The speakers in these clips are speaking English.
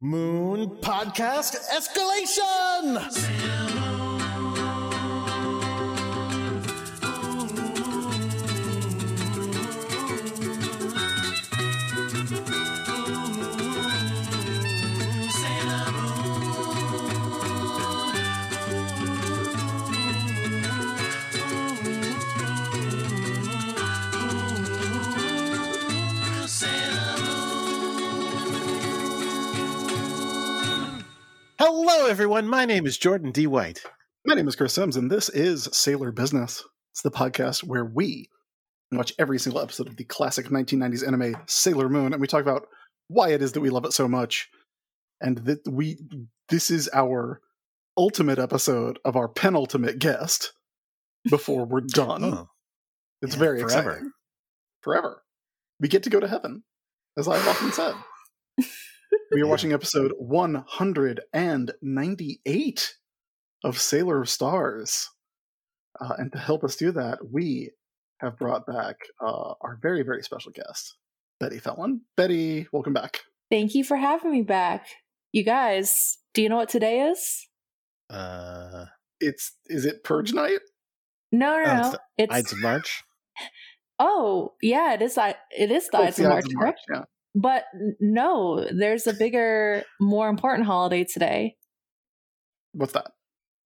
Moon Podcast Escalation! Hello, everyone. My name is Jordan D. White. My name is Chris Sims, and this is Sailor Business. It's the podcast where we watch every single episode of the classic 1990s anime Sailor Moon, and we talk about why it is that we love it so much. And that we this is our ultimate episode of our penultimate guest before we're done. Oh, it's yeah, very forever. exciting. Forever. We get to go to heaven, as I've often said. We are Yeah. watching episode 198 of Sailor Stars. Uh, and to help us do that, we have brought back uh, our very, very special guest, Betty Fellon. Betty, welcome back. Thank you for having me back. You guys, do you know what today is? uh, It's is it Purge Night? No, no, Oh, no. it's the It's, Ides of March. oh, yeah, it is. I- It is the Oh, Ides it's of the March, correct? Yeah. But no, there's a bigger, more important holiday today. What's that?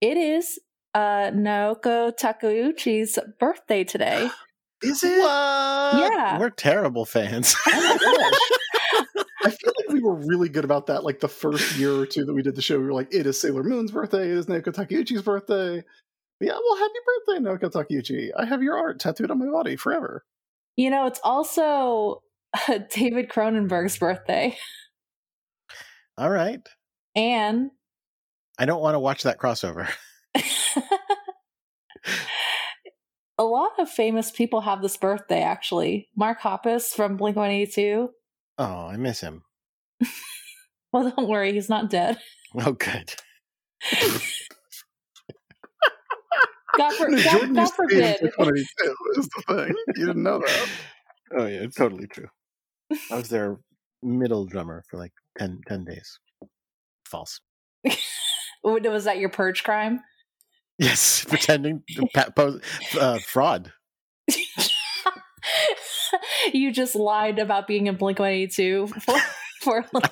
It is uh Naoko Takeuchi's birthday today. Is it? What? Yeah. We're terrible fans. Oh. I feel like we were really good about that. Like the first year or two that we did the show, we were like, "It is Sailor Moon's birthday. It is Naoko Takeuchi's birthday." Yeah, well, happy birthday, Naoko Takeuchi! I have your art tattooed on my body forever. You know, it's also David Cronenberg's birthday. All right. And I don't want to watch that crossover. a lot of famous people have this birthday actually. Mark Hoppus from Blink 182. Oh, I miss him. Well, don't worry, he's not dead. Oh, good. God, for, No, God, God used to be in forbid. Is the thing. You didn't know that. Oh, yeah, it's totally true. I was their middle drummer for like 10, 10 days. False. Was that your purge crime? Yes, pretending to pa- uh, fraud. you just lied about being in Blink 182 for, for like,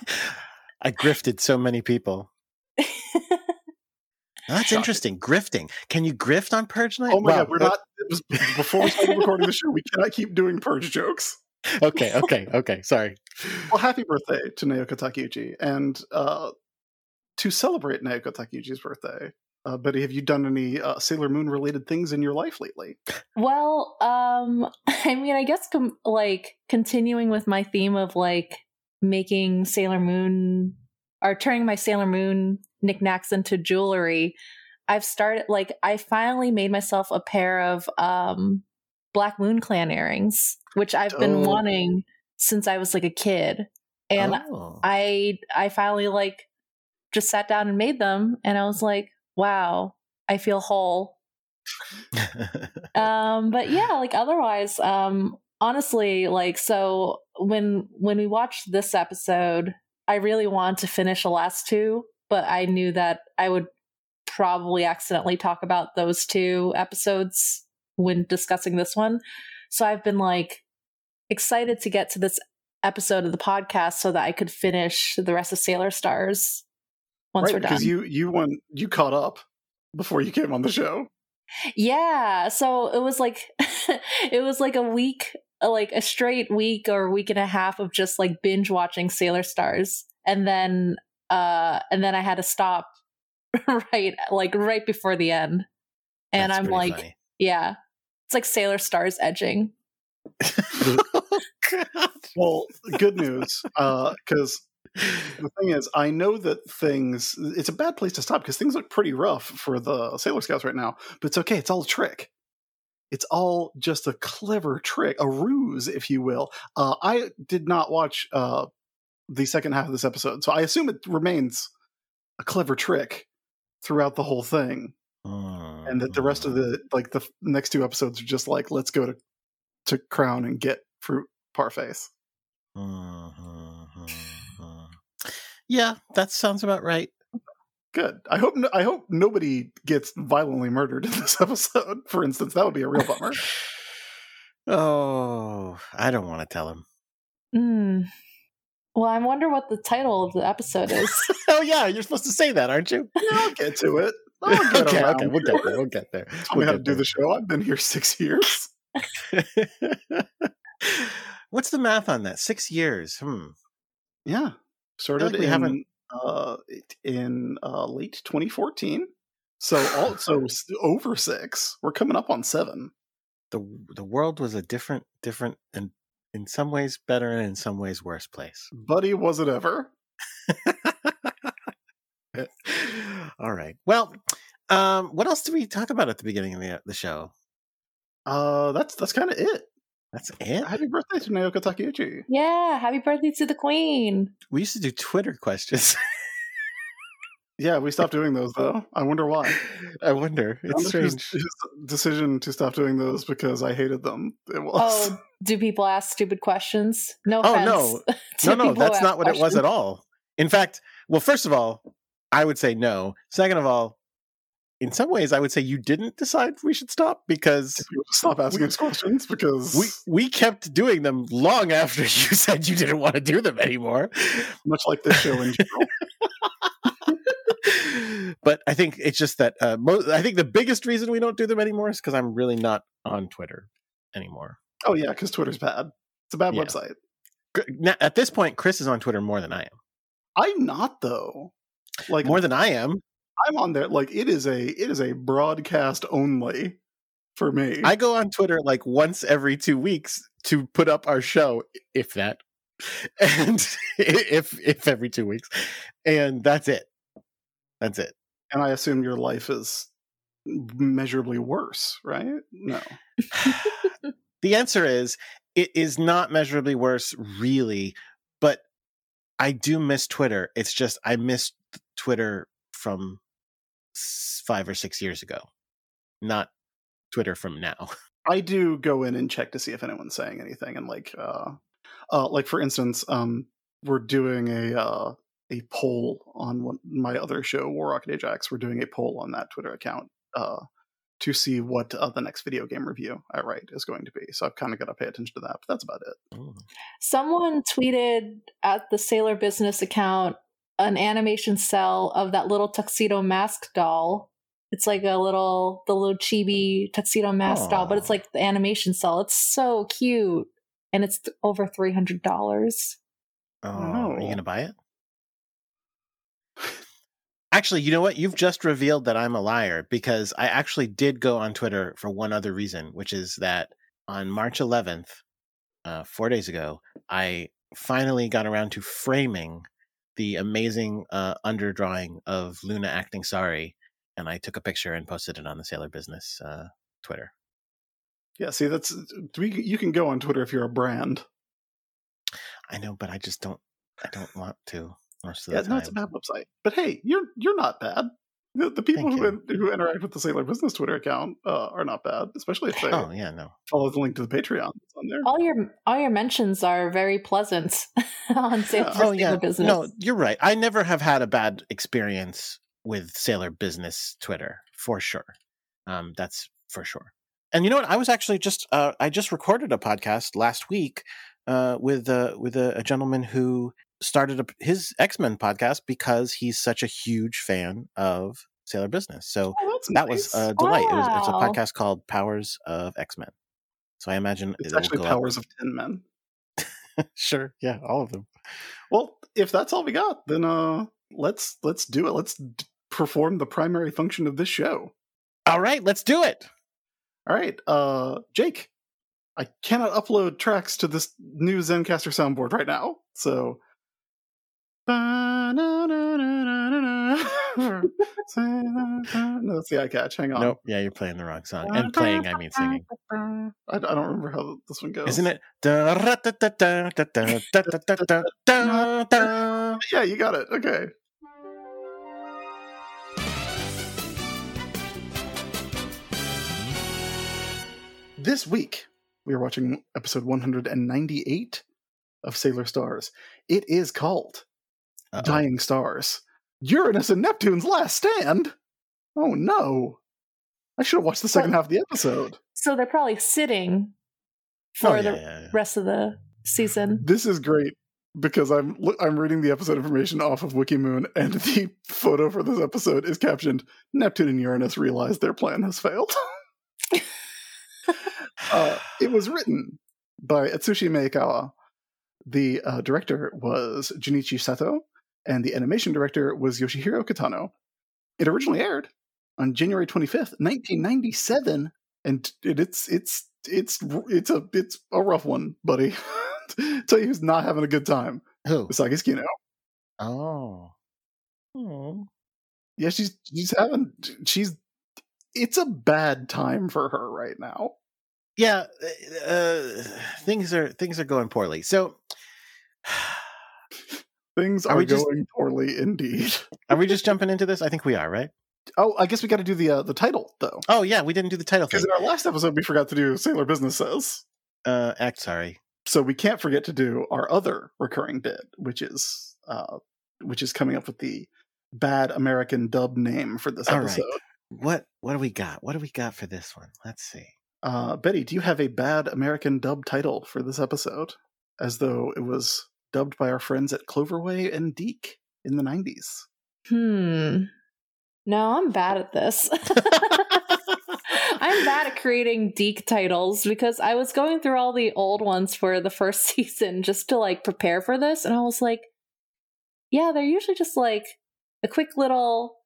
I grifted so many people. That's Shocking. interesting. Grifting. Can you grift on Purge Night? Oh my Wow, god, we're not. It was before we started recording the show. We cannot keep doing purge jokes. Okay, okay, okay. Sorry. Well, happy birthday to Naoko Takeuchi, and uh, to celebrate Naoko Takeuchi's birthday, uh, Betty, have you done any uh, Sailor Moon related things in your life lately? well, um, I mean, I guess com- like continuing with my theme of like making Sailor Moon or turning my Sailor Moon knickknacks into jewelry. I've started like I finally made myself a pair of um Black Moon Clan earrings, which I've been Dope. wanting since I was like a kid. And oh. I I finally like just sat down and made them and I was like, wow, I feel whole. Um but yeah, like otherwise um honestly like so when when we watched this episode, I really wanted to finish the last two, but I knew that I would probably accidentally talk about those two episodes when discussing this one. So I've been like excited to get to this episode of the podcast so that I could finish the rest of Sailor Stars once right, we're done. because you you went you caught up before you came on the show. yeah, so it was like it was like a week, like a straight week or week and a half of just like binge watching Sailor Stars, and then uh and then I had to stop right like right before the end, and That's I'm like, funny. yeah, it's like Sailor Stars edging. oh. Well, good news, because the thing is, I know that things. It's a bad place to stop because things look pretty rough for the Sailor Scouts right now. But it's okay. It's all a trick. It's all just a clever trick, a ruse, if you will. Uh, I did not watch uh, the second half of this episode, so I assume it remains a clever trick throughout the whole thing, and that the rest of the like the next two episodes are just like, let's go to to Crown and get fruit parfaits. Mhm. Yeah, that sounds about right. Good. I hope. No, I hope nobody gets violently murdered in this episode. For instance, that would be a real bummer. oh, I don't want to tell him. Mm. Well, I wonder what the title of the episode is. oh yeah, you're supposed to say that, aren't you? I'll get to it. Get okay, okay, we'll get there. We'll get there. Tell me how to do the show. I've been here six years. What's the math on that? Six years. Hmm. Yeah, started like we in haven't- uh, in uh, late 2014. So also over six. We're coming up on seven. The the world was a different, different, and in some ways better, and in some ways worse place. Buddy, was it ever? All right. Well, um, what else did we talk about at the beginning of the the show? Uh, that's that's kind of it. That's it. Happy birthday to Naoko Takeuchi. yeah, happy birthday to the queen. We used to do Twitter questions. Yeah, we stopped doing those though. I wonder why. I wonder. It's I strange. his, his decision to stop doing those because I hated them. It was. Oh, do people ask stupid questions? No Oh, offense. no. to No, no, that's not what it was at all. In fact, well, first of all, I would say no. Second of all, in some ways, I would say you didn't decide we should stop because stop asking we- us questions because we we kept doing them long after you said you didn't want to do them anymore. much like this show in general. but I think it's just that uh, mo- I think the biggest reason we don't do them anymore is because I'm really not on Twitter anymore. oh yeah, because Twitter's bad. It's a bad Yeah. website. Now, At this point, Chris is on Twitter more than I am. I'm not though. Like More than I am. I'm on there. Like it is a it is a broadcast only for me. I go on Twitter like once every two weeks to put up our show, if that, and if if every two weeks, and that's it. That's it. and I assume your life is measurably worse, right? No. the answer is it is not measurably worse, really, but I do miss Twitter. It's just I miss Twitter from five or six years ago, not Twitter from now. I do go in and check to see if anyone's saying anything, and like, uh, uh, like for instance, um, we're doing a uh, a poll on one, my other show, War Rocket Ajax. We're doing a poll on that Twitter account uh, to see what uh, the next video game review I write is going to be. So I've kind of got to pay attention to that. But that's about it. Someone tweeted at the Sailor Business account an animation cell of that little tuxedo mask doll. It's like a little the little chibi tuxedo mask doll, but it's like the animation cell. It's so cute, and it's th- over three hundred dollars. Oh, No. are you gonna buy it? Actually, you know what? You've just revealed that I'm a liar because I actually did go on Twitter for one other reason, which is that on March 11th, uh, four days ago, I finally got around to framing the amazing uh, underdrawing of Luna acting sorry, and I took a picture and posted it on the Sailor Business uh, Twitter. Yeah. See, that's we. You can go on Twitter if you're a brand. I know, but I just don't. I don't want to most of Yeah, the no, time. it's a bad website. But hey, you're you're not bad. The, the people who in, who interact with the Sailor Business Twitter account uh, are not bad, especially if they oh yeah, no. follow the link to the Patreon that's on there. All your all your mentions are very pleasant on Sailor, oh yeah. Business. no you're right. I never have had a bad experience with sailor business twitter for sure. Um that's for sure. And you know what? I was actually just uh i just recorded a podcast last week uh with uh with a, a gentleman who started a, his x-men podcast because he's such a huge fan of sailor business so Oh, that was a delight it was, it's a podcast called powers of x-men so i imagine It's it actually go up- Powers of Ten Men. sure yeah all of them Well, if that's all we got, then uh, let's let's do it. Let's d- perform the primary function of this show. all right let's do it All right, uh, Jake. I cannot upload tracks to this new Zencastr soundboard right now, so no, that's the eye catch. Hang on. Nope. Yeah, you're playing the wrong song. And playing, I mean singing. I, I don't remember how this one goes. Isn't it? yeah, you got it. Okay. This week, we are watching episode 198 of Sailor Stars. It is called uh-oh. dying stars. Uranus and Neptune's last stand. Oh no! I should have watched the second half of the episode. So they're probably sitting for Oh, yeah, the yeah, yeah. rest of the season. This is great because I'm I'm reading the episode information off of WikiMoon, and the photo for this episode is captioned "Neptune and Uranus realize their plan has failed." uh, it was written by Atsushi Maekawa. The uh, director was Junichi Sato, and the animation director was Yoshihiro Kitano. It originally aired on January 25th, 1997, and it's it's it's it's a it's a rough one, buddy. Tell you who's not having a good time. Who? Usagi Tsukino. Oh. Oh. Yeah, she's she's having she's it's a bad time for her right now. Yeah, uh, things are things are going poorly. So, Things Are are, we just- going poorly indeed. are we just jumping into this? I think we are, right? Oh, I guess we got to do the uh, the title though, Oh yeah, we didn't do the title because in our last episode we forgot to do Sailor Business Says. Uh, act sorry. So we can't forget to do our other recurring bit, which is uh, which is coming up with the bad American dub name for this All right. episode. What what do we got? What do we got for this one? Let's see. Uh, Betty, do you have a bad American dub title for this episode? As though it was dubbed by our friends at Cloverway and DiC in the 90s. Hmm. No, I'm bad at this. I'm bad at creating DiC titles because I was going through all the old ones for the first season just to like prepare for this, and I was like, yeah, they're usually just like a quick little,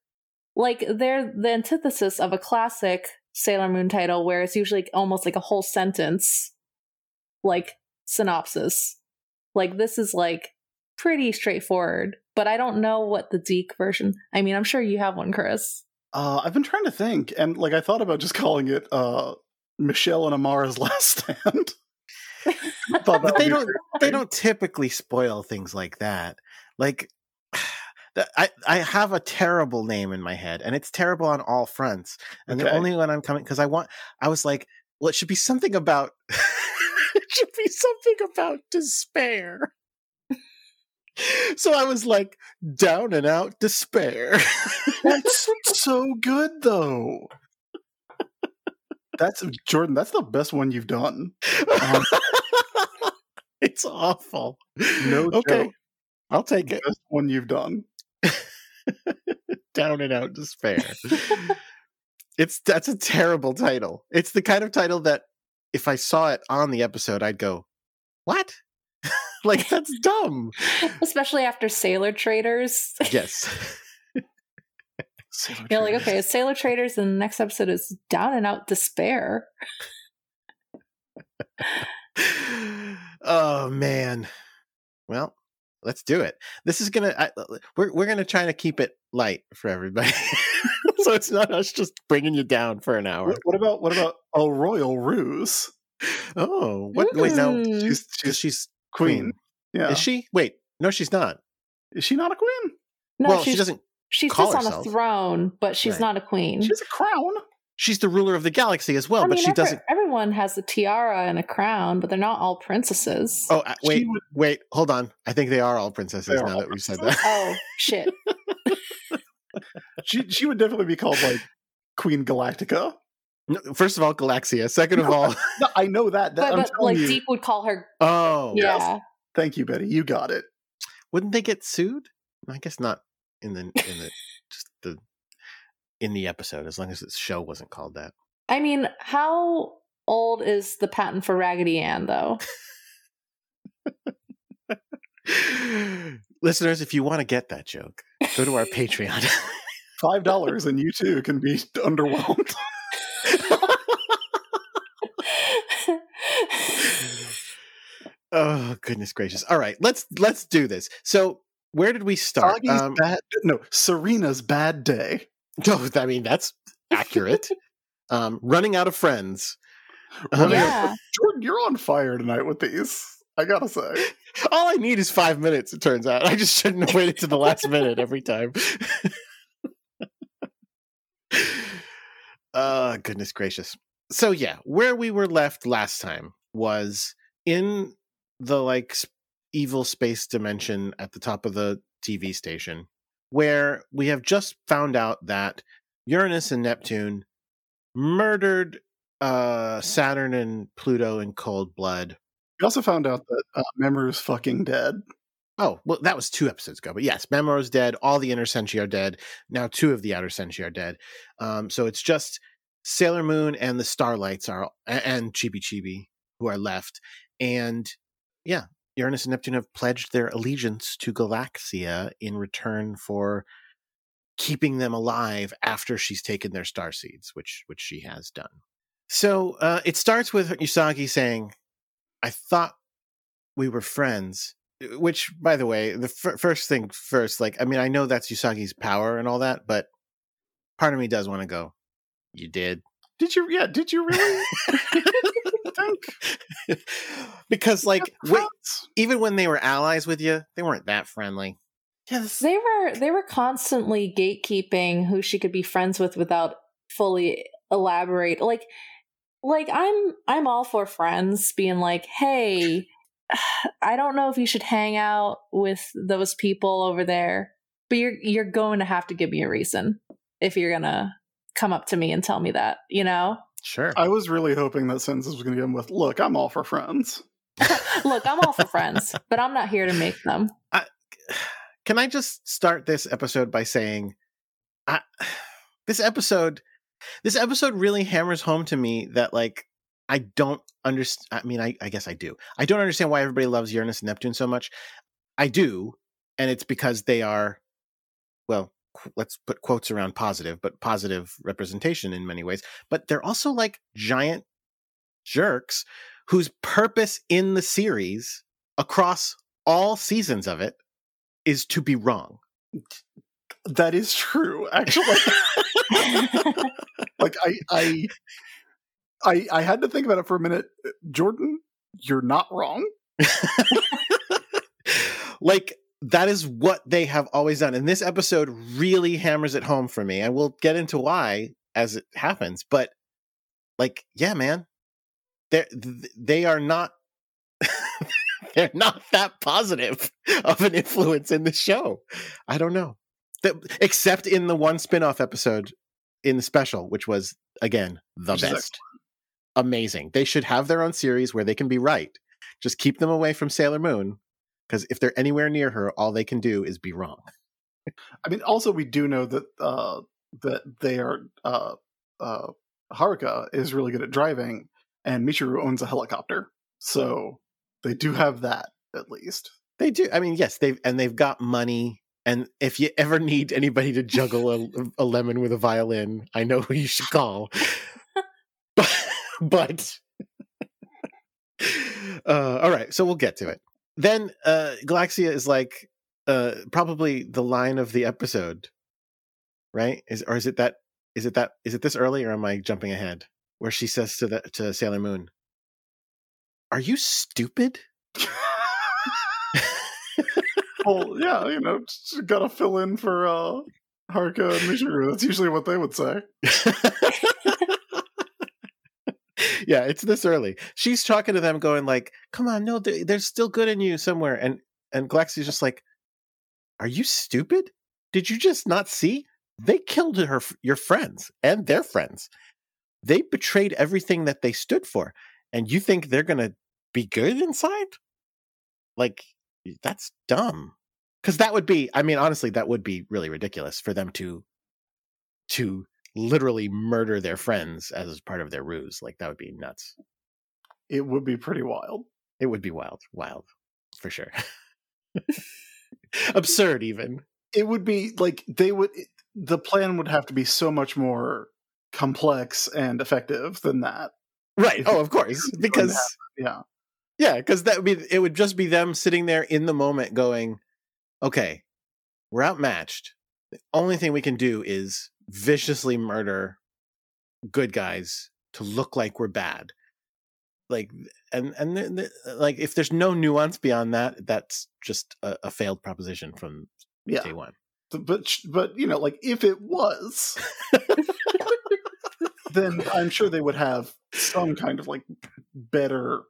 like they're the antithesis of a classic Sailor Moon title where it's usually almost like a whole sentence, like synopsis. Like this is like pretty straightforward, but I don't know what the DiC version. I mean, I'm sure you have one, Chris. Uh, I've been trying to think, and like I thought about just calling it uh, Michelle and Amara's Last Stand. But they don't very they don't typically spoil things like that. Like I I have a terrible name in my head, and it's terrible on all fronts. And the only one I'm coming because I want I was like, well, it should be something about it should be something about despair. So I was like, down and out despair. That's so good, though. That's Jordan. That's the best one you've done. Um, it's awful. No okay, joke. I'll take it. Best one you've done. down and out despair. it's that's a terrible title. It's the kind of title that if I saw it on the episode, I'd go, "What? like that's dumb." Especially after Sailor Traders. Yes. Sailor You're like, Traders. okay, Sailor Traders, and the next episode is Down and Out Despair. oh man. Well, let's do it. This is gonna. I, we're we're gonna try to keep it light for everybody, so it's not us just bringing you down for an hour. What, what about what about a royal ruse? Oh, what? Wait, no, Mm. She's she's she's she's queen. queen. Yeah, Is she? Wait, no, she's not. Is she not a queen? No, well, she's, she doesn't. she call sits on a throne, but she's Right. not a queen. She's a crown. She's the ruler of the galaxy as well, I but mean, she every- doesn't. everyone has a tiara and a crown, but they're not all princesses. Oh, uh, wait, would- wait, hold on. I think they are all princesses They are now all that we've said that. Oh, shit. She she would definitely be called like Queen Galactica. No, First of all, Galaxia. Second of all, No, I know that. that but I'm but like you. DiC would call her. oh, Yes. Yeah. Thank you, Betty. You got it. wouldn't they get sued? I guess not in the in the just the in the episode, as long as the show wasn't called that. I mean, how old is the patent for Raggedy Ann, though? Listeners, if you want to get that joke, go to our Patreon. Five dollars, and you too can be underwhelmed. oh goodness gracious! All right, let's let's do this. So, where did we start? Um, bad. No, Serena's bad day. no, I mean that's accurate. um, running out of friends. Um, yeah. Jordan, you're on fire tonight with these. I gotta say. All I need is five minutes. It turns out I just shouldn't have waited to the last minute every time. uh goodness gracious. So yeah, where we were left last time was in the like evil space dimension at the top of the TV station where we have just found out that Uranus and Neptune murdered uh, Saturn and Pluto in cold blood. We also found out that uh, Mamoru's fucking dead. Oh, well, that was two episodes ago. But yes, Mamoru's dead. All the inner Senshi are dead. Now two of the outer Senshi are dead. Um, so it's just Sailor Moon and the Starlights are and Chibi Chibi who are left. And yeah, Uranus and Neptune have pledged their allegiance to Galaxia in return for keeping them alive after she's taken their star seeds, which which she has done. So uh, it starts with Usagi saying, "I thought we were friends." Uh, which, by the way, the f- first thing first, like I mean, I know that's Usagi's power and all that, but part of me does want to go. You did. Did you? Yeah. Did you really? think? because, like, wait, even when they were allies with you, they weren't that friendly. Yes, they were. They were constantly gatekeeping who she could be friends with without fully elaborate. Like, like I'm. I'm all for friends being like, hey. I don't know if you should hang out with those people over there, but you're you're going to have to give me a reason if you're gonna come up to me and tell me that, you know? Sure. I was really hoping that sentence was going to end with, "Look, I'm all for friends." Look, I'm all for friends, but I'm not here to make them. I, can I just start this episode by saying, I, this episode, this episode really hammers home to me that like I don't understand. I mean, I, I guess I do. I don't understand why everybody loves Uranus and Neptune so much. I do, and it's because they are, well, let's put quotes around positive, but positive representation in many ways. But they're also like giant jerks whose purpose in the series across all seasons of it is to be wrong. That is true, actually. like I, I, I, I had to think about it for a minute. Jordan, you're not wrong. like that is what they have always done. And this episode really hammers it home for me. And we'll get into why as it happens. But like, yeah, man, they they are not they're not that positive of an influence in the show. I don't know. The, except in the one spin-off episode in the special, which was again the which best. Amazing. They should have their own series where they can be right. Just keep them away from Sailor Moon because if they're anywhere near her, all they can do is be wrong. I mean, also we do know that uh, that they are uh, uh, Haruka is really good at driving, and Michiru owns a helicopter, so they do have that at least. They do. I mean, yes, they've and they've got money. And if you ever need anybody to juggle a, a lemon with a violin, I know who you should call. but, uh, all right, so we'll get to it then uh Galaxia is like uh probably the line of the episode. Right? Is or is it that is it that is it this early or am I jumping ahead? Where she says to the to Sailor Moon, Are you stupid? well, yeah, you know, gotta fill in for uh Haruka and Michiru. That's usually what they would say. Yeah, it's this early. She's talking to them, going like, "Come on, no, there's still good in you somewhere." And and Galaxia's just like, "Are you stupid? Did you just not see? They killed her, your friends and their friends. They betrayed everything that they stood for, and you think they're gonna be good inside? Like, that's dumb." Because that would be, I mean, honestly, that would be really ridiculous for them to to literally murder their friends as part of their ruse. Like that would be nuts. It would be pretty wild. It would be wild, wild for sure. Absurd, even. It would be like they would. Eh, the plan would have to be so much more complex and effective than that. Right. Oh, of course, because yeah, yeah, because that would be. It would just be them sitting there in the moment, going, "Okay, we're outmatched. The only thing we can do is viciously murder good guys to look like we're bad like and and the, the, like if there's no nuance beyond that that's just a, a failed proposition from yeah. day one but but you know like if it was then i'm sure they would have some kind of like better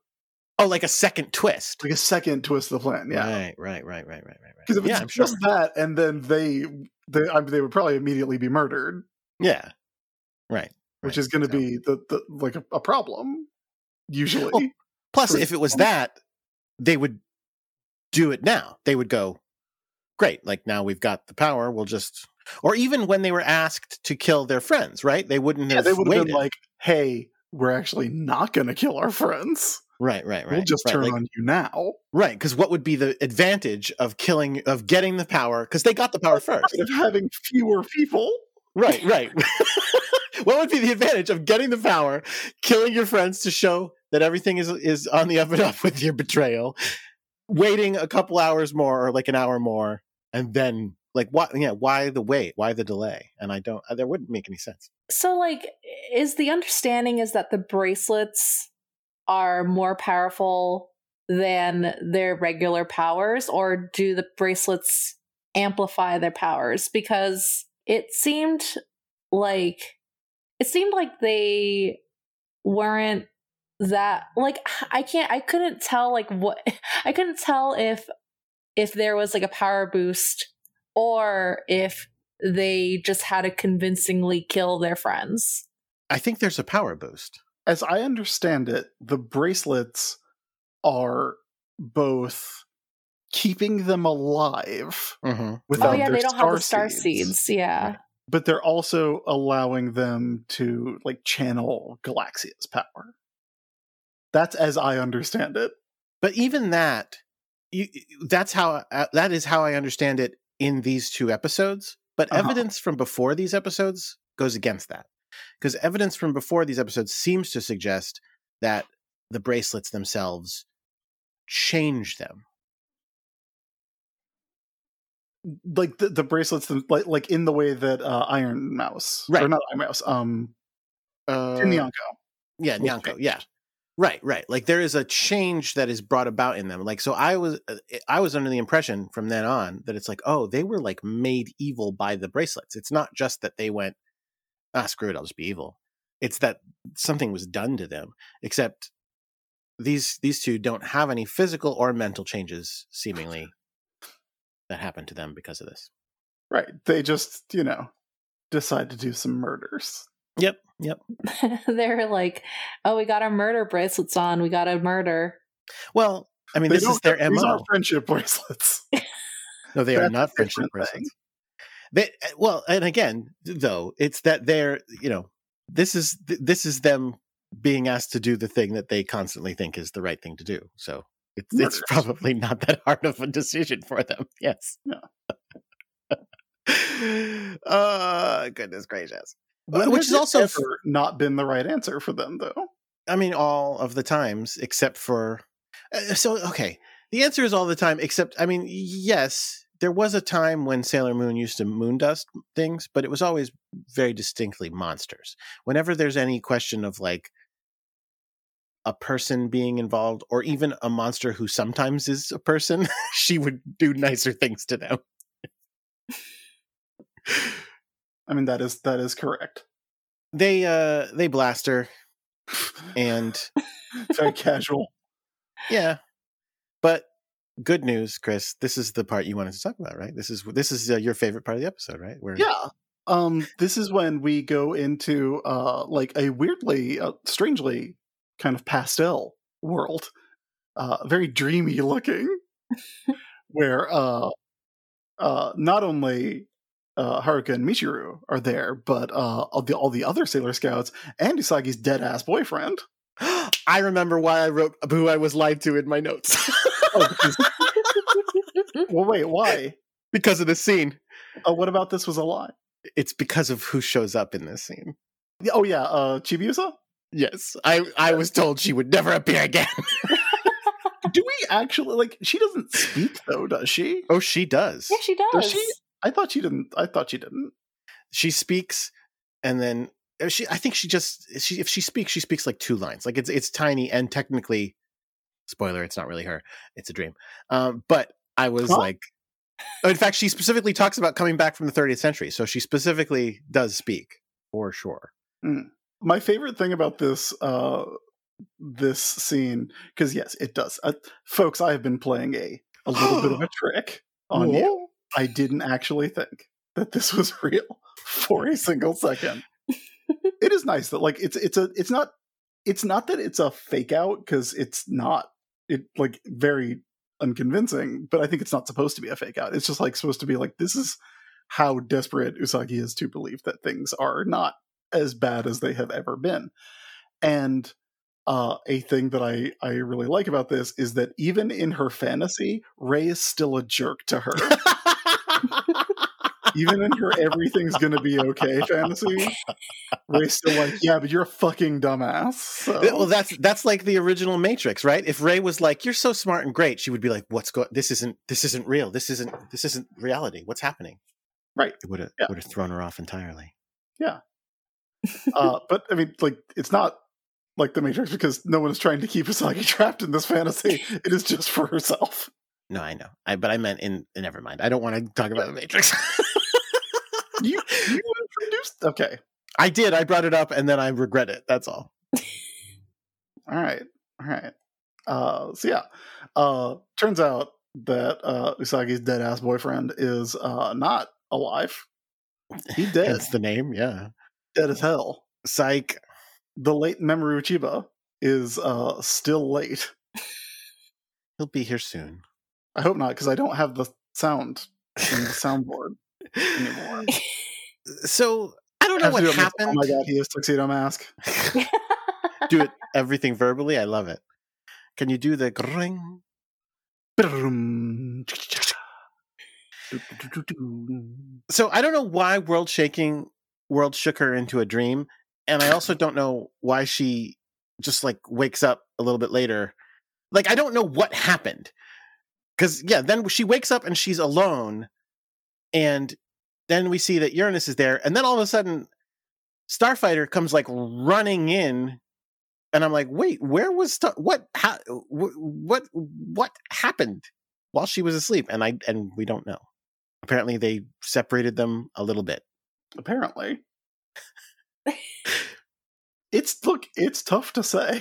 Oh, like a second twist. like a second twist of the plan. Yeah, Right, right, right, right, right, right, right. because if yeah, it's I'm sure. just that, and then they they I mean, they would probably immediately be murdered, Yeah. Right. which right. is going to So- be the, the like a, a problem. Usually, Well, Plus, for if it was that, they would do it now. They would go, great, like now we've got the power, we'll just. Or even when they were asked to kill their friends, right? They wouldn't yeah, have they would have waited. been like, "Hey, we're actually not going to kill our friends. Right, right, right. we'll just right, turn like- on you now." Right, because what would be the advantage of killing, of getting the power? Because they got the power first. Of having fewer people, Right, right. what would be the advantage of getting the power, killing your friends to show that everything is is on the up and up with your betrayal, waiting a couple hours more or like an hour more, and then like what? Yeah, why the wait? Why the delay? And I don't. Uh, that wouldn't make any sense. So, like, is the understanding is that the bracelets are more powerful than their regular powers, or do the bracelets amplify their powers? Because it seemed like it seemed like they weren't that like I can't I couldn't tell like what I couldn't tell if if there was like a power boost or if they just had to convincingly kill their friends. I think there's a power boost. As I understand it, the bracelets are both keeping them alive Mm-hmm. without oh yeah, their they don't star have the star seeds, seeds. Yeah. Right. but they're also allowing them to like channel Galaxia's power. That's as I understand it. But even that, you, that's how uh, that is how I understand it in these two episodes. But Uh-huh. evidence from before these episodes goes against that, because evidence from before these episodes seems to suggest that the bracelets themselves change them. Like the, the bracelets, like like in the way that uh, Iron Mouse, or Right. not Iron Mouse, um, Uh, Nyanko. Yeah, Nyanko. Yeah. Right, right. Like there is a change that is brought about in them. Like so I was uh, I was under the impression from then on that it's like, oh, they were like made evil by the bracelets. It's not just that they went, ah, screw it, I'll just be evil. It's that something was done to them. Except these these two don't have any physical or mental changes seemingly that happened to them because of this. Right. They just, you know, decide to do some murders. Yep, yep. They're like, oh, we got our murder bracelets on. We got to murder. Well, I mean, They this is don't- their These are friendship bracelets. No, they are not friendship different bracelets. They eh, well, and again, though, it's that they're you know this is this is them being asked to do the thing that they constantly think is the right thing to do. So it's it's probably not that hard of a decision for them. Yes. uh goodness gracious. When Which has is also f- not been the right answer for them, though. I mean, all of the times except for. Uh, so, okay. The answer is all the time, except, I mean, yes, there was a time when Sailor Moon used to moon dust things, but it was always very distinctly monsters. Whenever there's any question of like a person being involved, or even a monster who sometimes is a person, she would do nicer things to them. I mean, that is that is correct. They, uh, they blast her, and Very casual. Yeah, but good news, Chris. This is the part you wanted to talk about, right? This is this is uh, your favorite part of the episode, right? Where Yeah. Um, this is when we go into uh like a weirdly, uh, strangely kind of pastel world, uh, very dreamy looking, where uh, uh, not only uh, Haruka and Michiru are there, but uh, all the all the other Sailor Scouts and Usagi's dead ass boyfriend. I remember why I wrote who I was lied to in my notes Oh, because- well, wait, why? because of the scene. Uh, what about this was a lie? It's because of who shows up in this scene. Oh yeah, uh, Chibiusa. Yes, I I was told she would never appear again. Do we actually like? She doesn't speak though, does she? oh, she does. yeah, she does. Does she? I thought she didn't. I thought she didn't. She speaks, and then uh, she. I think she just she if she speaks, she speaks like two lines. Like it's it's tiny and technically, spoiler, it's not really her. It's a dream. Um, but I was Huh? like, in fact, she specifically talks about coming back from the 30th century, so she specifically does speak for sure. My favorite thing about this uh, this scene because yes, it does. Uh, folks, I have been playing a a little bit of a trick on you. I didn't actually think that this was real for a single second. it is nice that like it's it's a it's not it's not that it's a fake out because it's not it like very unconvincing, but I think it's not supposed to be a fake out. It's just like supposed to be like this is how desperate Usagi is to believe that things are not as bad as they have ever been. And uh, a thing that I, I really like about this is that even in her fantasy, Ray is still a jerk to her. even in her everything's gonna be okay fantasy, Ray's still like, yeah, but you're a fucking dumbass. So. well, that's that's like the original Matrix, right? If Ray was like, "You're so smart and great," she would be like, "What's going? This isn't this isn't real. This isn't this isn't reality. What's happening?" Right. It would have Yeah. would have thrown her off entirely. Yeah. uh, but I mean, like, it's not like the Matrix because no one is trying to keep Usagi trapped in this fantasy. It is just for herself. No, I know. I but I meant in. Never mind. I don't want to talk about the Matrix. You, you introduced. Okay. I did. I brought it up, and then I regret it. That's all. All right. All right. Uh, so yeah, uh, turns out that uh, Usagi's dead ass boyfriend is uh, not alive. He's dead. Hence the name. Yeah. dead as hell. Psych. The late Mamoru Chiba is uh, still late. He'll be here soon. I hope not, because I don't have the sound in the soundboard anymore. So I don't know what to do it with- happened. Oh my god, he has tuxedo mask. do it everything verbally. I love it. Can you do the ring? So I don't know why World Shaking World shook her into a dream, and I also don't know why she just like wakes up a little bit later. Like I don't know what happened. Cuz yeah, then she wakes up and she's alone and then we see that Uranus is there and then all of a sudden Starfighter comes like running in and I'm like, "Wait, where was Star- what how, wh- what what happened while she was asleep?" And I and we don't know. Apparently they separated them a little bit. Apparently. it's look, it's tough to say.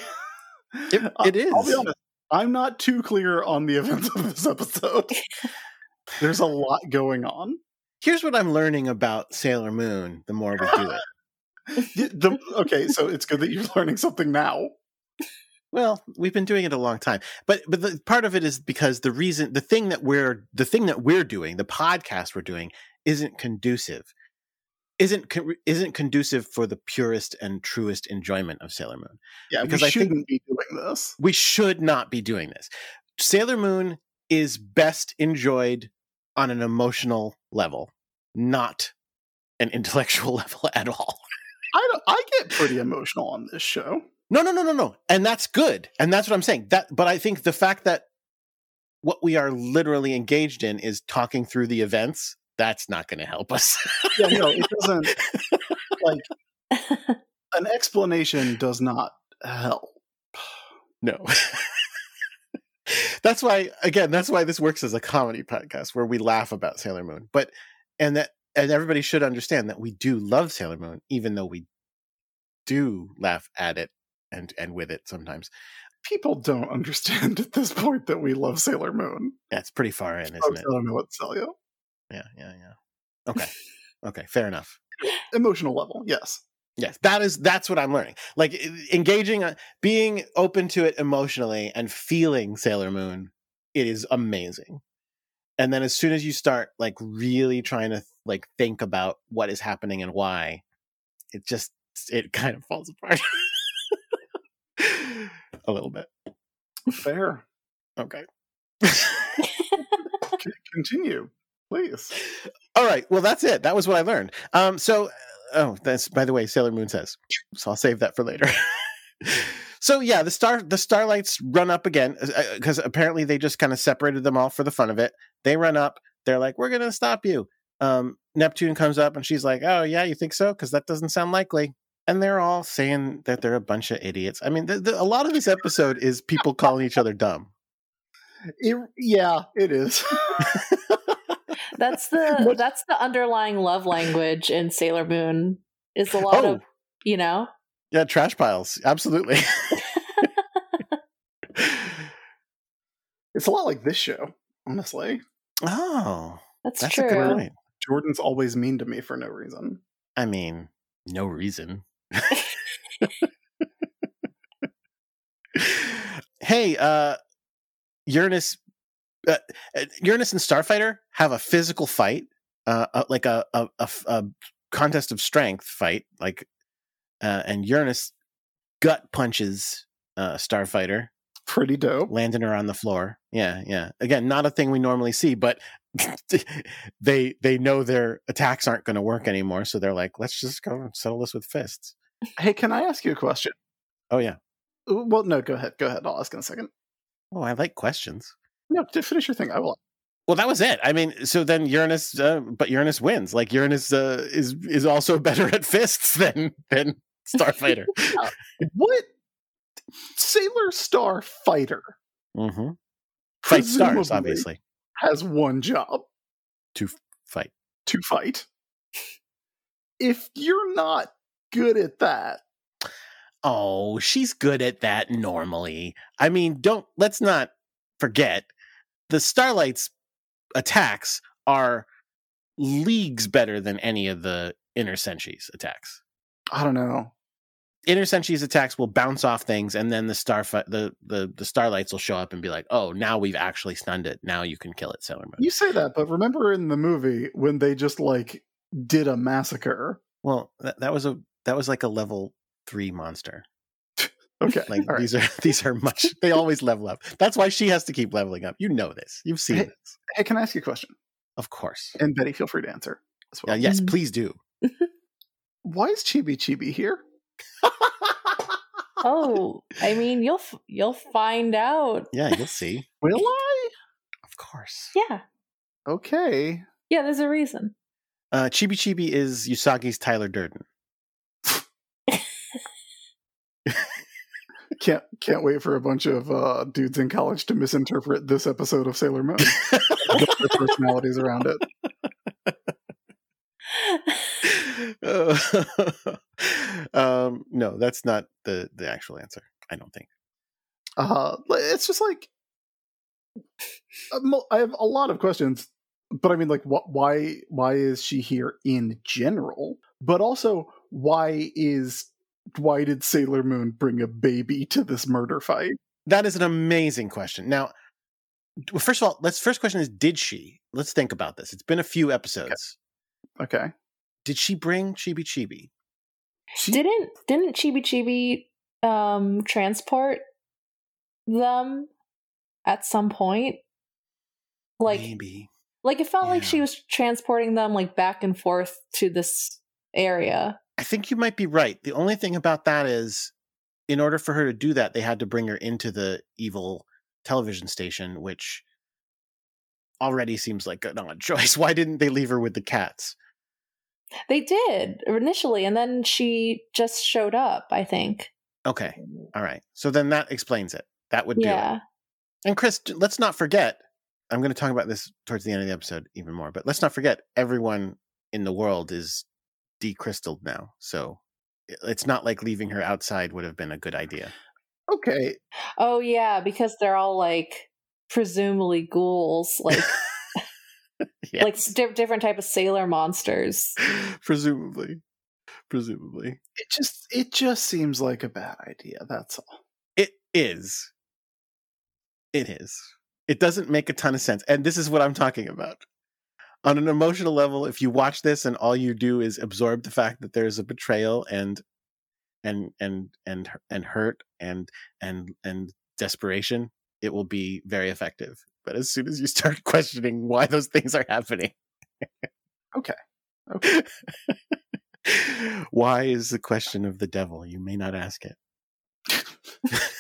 It- it I- I'll be honest. I'm not too clear on the events of this episode. There's a lot going on. Here's what I'm learning about Sailor Moon the more we do it. The- okay, so it's good that you're learning something now. Well, we've been doing it a long time, but but the part of it is because the reason, the thing that we're the thing that we're doing, the podcast we're doing, isn't conducive, isn't con- isn't conducive for the purest and truest enjoyment of Sailor Moon. Yeah, Because I think- shouldn't be doing this. We should not be doing this. Sailor Moon is best enjoyed on an emotional level, not an intellectual level at all. I don't, I get pretty emotional on this show. No, no, no, no, no. And that's good. And that's what I'm saying. That but I think the fact that what we are literally engaged in is talking through the events, that's not going to help us. Yeah, no, it doesn't. like an explanation does not help. no. That's why again, that's why this works as a comedy podcast where we laugh about Sailor Moon. But and that and everybody should understand that we do love Sailor Moon even though we do laugh at it and and with it sometimes. People don't understand at this point that we love Sailor Moon. That's pretty far in, isn't it? I don't know what to tell you. Yeah, yeah, yeah. Okay. Okay, fair enough. Emotional level, yes. Yes, that is that's what I'm learning. Like engaging, uh, being open to it emotionally, and feeling Sailor Moon. It is amazing. And then as soon as you start like really trying to like think about what is happening and why, it just it kind of falls apart a little bit. Fair. Okay. Continue, please. All right. Well, that's it. That was what I learned. Um. So, oh, that's by the way, Sailor Moon says. So I'll save that for later. so yeah, the star the starlights run up again because apparently they just kind of separated them all for the fun of it. They run up. They're like, "We're gonna stop you." Um. Neptune comes up and she's like, "Oh yeah, you think so? Because that doesn't sound likely." And they're all saying that they're a bunch of idiots. I mean, a lot of this episode is people calling each other dumb. It, yeah, it is. That's the that's the underlying love language in Sailor Moon is a lot oh. of you know. Yeah, trash piles. Absolutely. it's a lot like this show, honestly. Oh. That's, that's true. point Jordan's always mean to me for no reason. I mean, no reason. hey, uh Uranus uh, uh, Uranus and Starfighter have a physical fight, uh, uh like a, a, a, a contest of strength fight, like, uh, and Uranus gut punches uh, Starfighter, Pretty dope. landing her on the floor. Yeah, yeah. Again, not a thing we normally see, but they they know their attacks aren't going to work anymore, so they're like, let's just go and settle this with fists. Hey, can I ask you a question? Oh yeah. Well, no, go ahead. Go ahead. I'll ask in a second. Oh, I like questions. No, to finish your thing. I will. Well, that was it. I mean, so then Uranus, uh, but Uranus wins. Like Uranus uh, is is also better at fists than than Starfighter. What Sailor Star Fighter mm-hmm. Fight stars, obviously. has one job To fight. to fight. If you're not good at that, Oh, she's good at that normally. I mean, don't let's not forget the Starlight's attacks are leagues better than any of the Inner Senshi's attacks. I don't know. Inner Senshi's attacks will bounce off things, and then the star the, the the Starlights will show up and be like, "Oh, now we've actually stunned it. Now you can kill it, Sailor Moon." You say that, but remember in the movie when they just like did a massacre? Well, that, that was a that was like a level three monster. Okay, Like all right. these are these are much. They always level up. That's why she has to keep leveling up. You know this. You've seen Hey, this, Hey, can I ask you a question? of course. And Betty, feel free to answer as Uh, well. yes, Mhm. please do. Why is Chibi Chibi here? Oh, I mean, you'll you'll find out. yeah, you'll see. Will I? Of course. Yeah, Okay. yeah. There's a reason. Uh, Chibi Chibi is Usagi's Tyler Durden. Can't can't wait for a bunch of uh, dudes in college to misinterpret this episode of Sailor Moon. Their personalities around it. Uh, um, no, that's not the the actual answer. I don't think. Uh, it's just like uh, I have a lot of questions, but I mean, like, what? Why? Why is she here in general? But also, why is why did Sailor Moon bring a baby to this murder fight? That is an amazing question. Now, first of all, let's first question is did she? Let's think about this. It's been a few episodes. Okay, Did she bring Chibi Chibi? she didn't didn't Chibi Chibi um transport them at some point? Like Maybe. like it felt like she was transporting them like back and forth to this area. I think you might be right. The only thing about that is, in order for her to do that, they had to bring her into the evil television station, which already seems like an odd choice. Why didn't they leave her with the cats? They did initially, and then she just showed up. I think. Okay. All right. So then that explains it. That would do Yeah. it. And Chris, let's not forget. I'm going to talk about this towards the end of the episode even more, but let's not forget everyone in the world is decrystalled now. So it's not like leaving her outside would have been a good idea. okay. Oh yeah, because they're all like presumably ghouls, like Yeah. like di- different type of sailor monsters. presumably. Presumably. It just it just seems like a bad idea. That's all. It is. It is. It doesn't make a ton of sense. And this is what I'm talking about. On an emotional level, if you watch this and all you do is absorb the fact that there's a betrayal and and and and and hurt and and and desperation, it will be very effective. But as soon as you start questioning why those things are happening, Okay. Okay. why is the question of the devil? You may not ask it.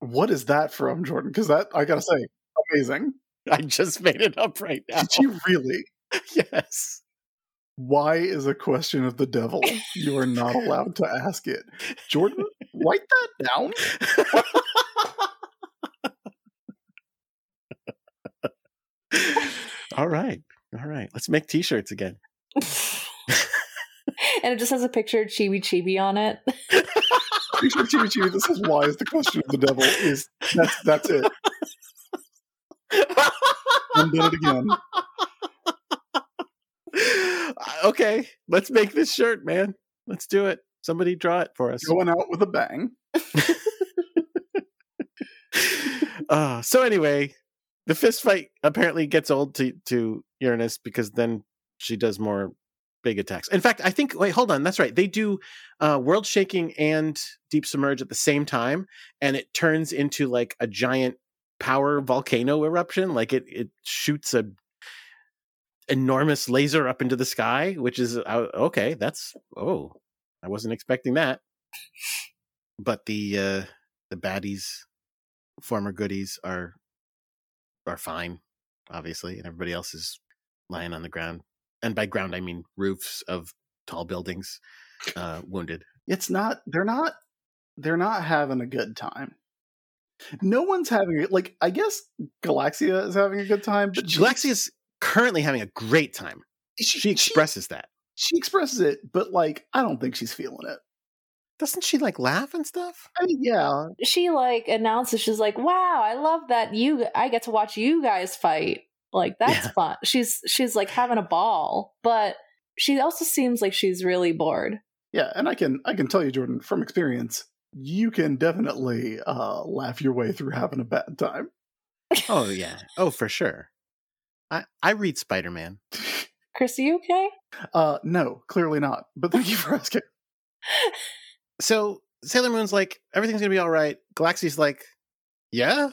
What is that from, Jordan? Because that I gotta say, amazing. I just made it up right now. Did you really? yes. Why is a question of the devil? You are not allowed to ask it. Jordan, write that down. All right. All right. Let's make t-shirts again. and it just has a picture of Chibi Chibi on it. Chibi Chibi Chibi, this is why is the question of the devil is that's that's it. Undid it again. okay, let's make this shirt, man. Let's do it. Somebody draw it for us. Going out with a bang. uh, so anyway, the fist fight apparently gets old to to Uranus because then she does more big attacks. In fact, I think wait, hold on, that's right. They do uh, world shaking and deep submerge at the same time, and it turns into like a giant power volcano eruption. Like it it shoots a enormous laser up into the sky, which is uh, okay. That's oh, I wasn't expecting that. But the uh, the baddies, former goodies, are are fine, obviously, and everybody else is lying on the ground. And by ground, I mean roofs of tall buildings, uh, wounded. It's not. They're not. They're not having a good time. No one's having it. Like I guess Galaxia is having a good time, but she- Galaxia is currently having a great time. she, She expresses that. she expresses it, but like I don't think she's feeling it. Doesn't she like laugh and stuff? I mean, yeah, she like announces she's like wow i love that you i get to watch you guys fight like that's Yeah. fun she's she's like having a ball but she also seems like she's really bored yeah, and I can I can tell you, Jordan, from experience, you can definitely uh, laugh your way through having a bad time. Oh yeah. Oh for sure. I I read Spider Man. chris are you okay Uh, no, clearly not. But thank you for asking. So Sailor Moon's like everything's gonna be all right. Galaxy's like, yeah.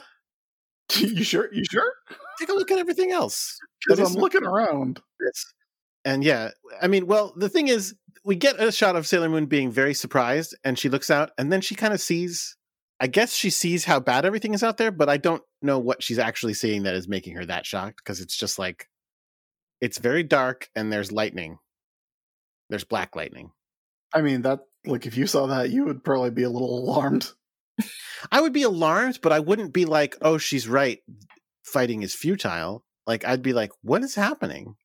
you sure? You sure? Take a look at everything else. That Because I'm looking around. this. And yeah, I mean, well, the thing is, we get a shot of Sailor Moon being very surprised, and she looks out, and then she kind of sees. I guess she sees how bad everything is out there, but I don't know what she's actually seeing that is making her that shocked because it's just like it's very dark and there's lightning. There's black lightning. I mean, that like if you saw that, you would probably be a little alarmed. I would be alarmed, but I wouldn't be like, "Oh, she's right. Fighting is futile." Like I'd be like, "What is happening?"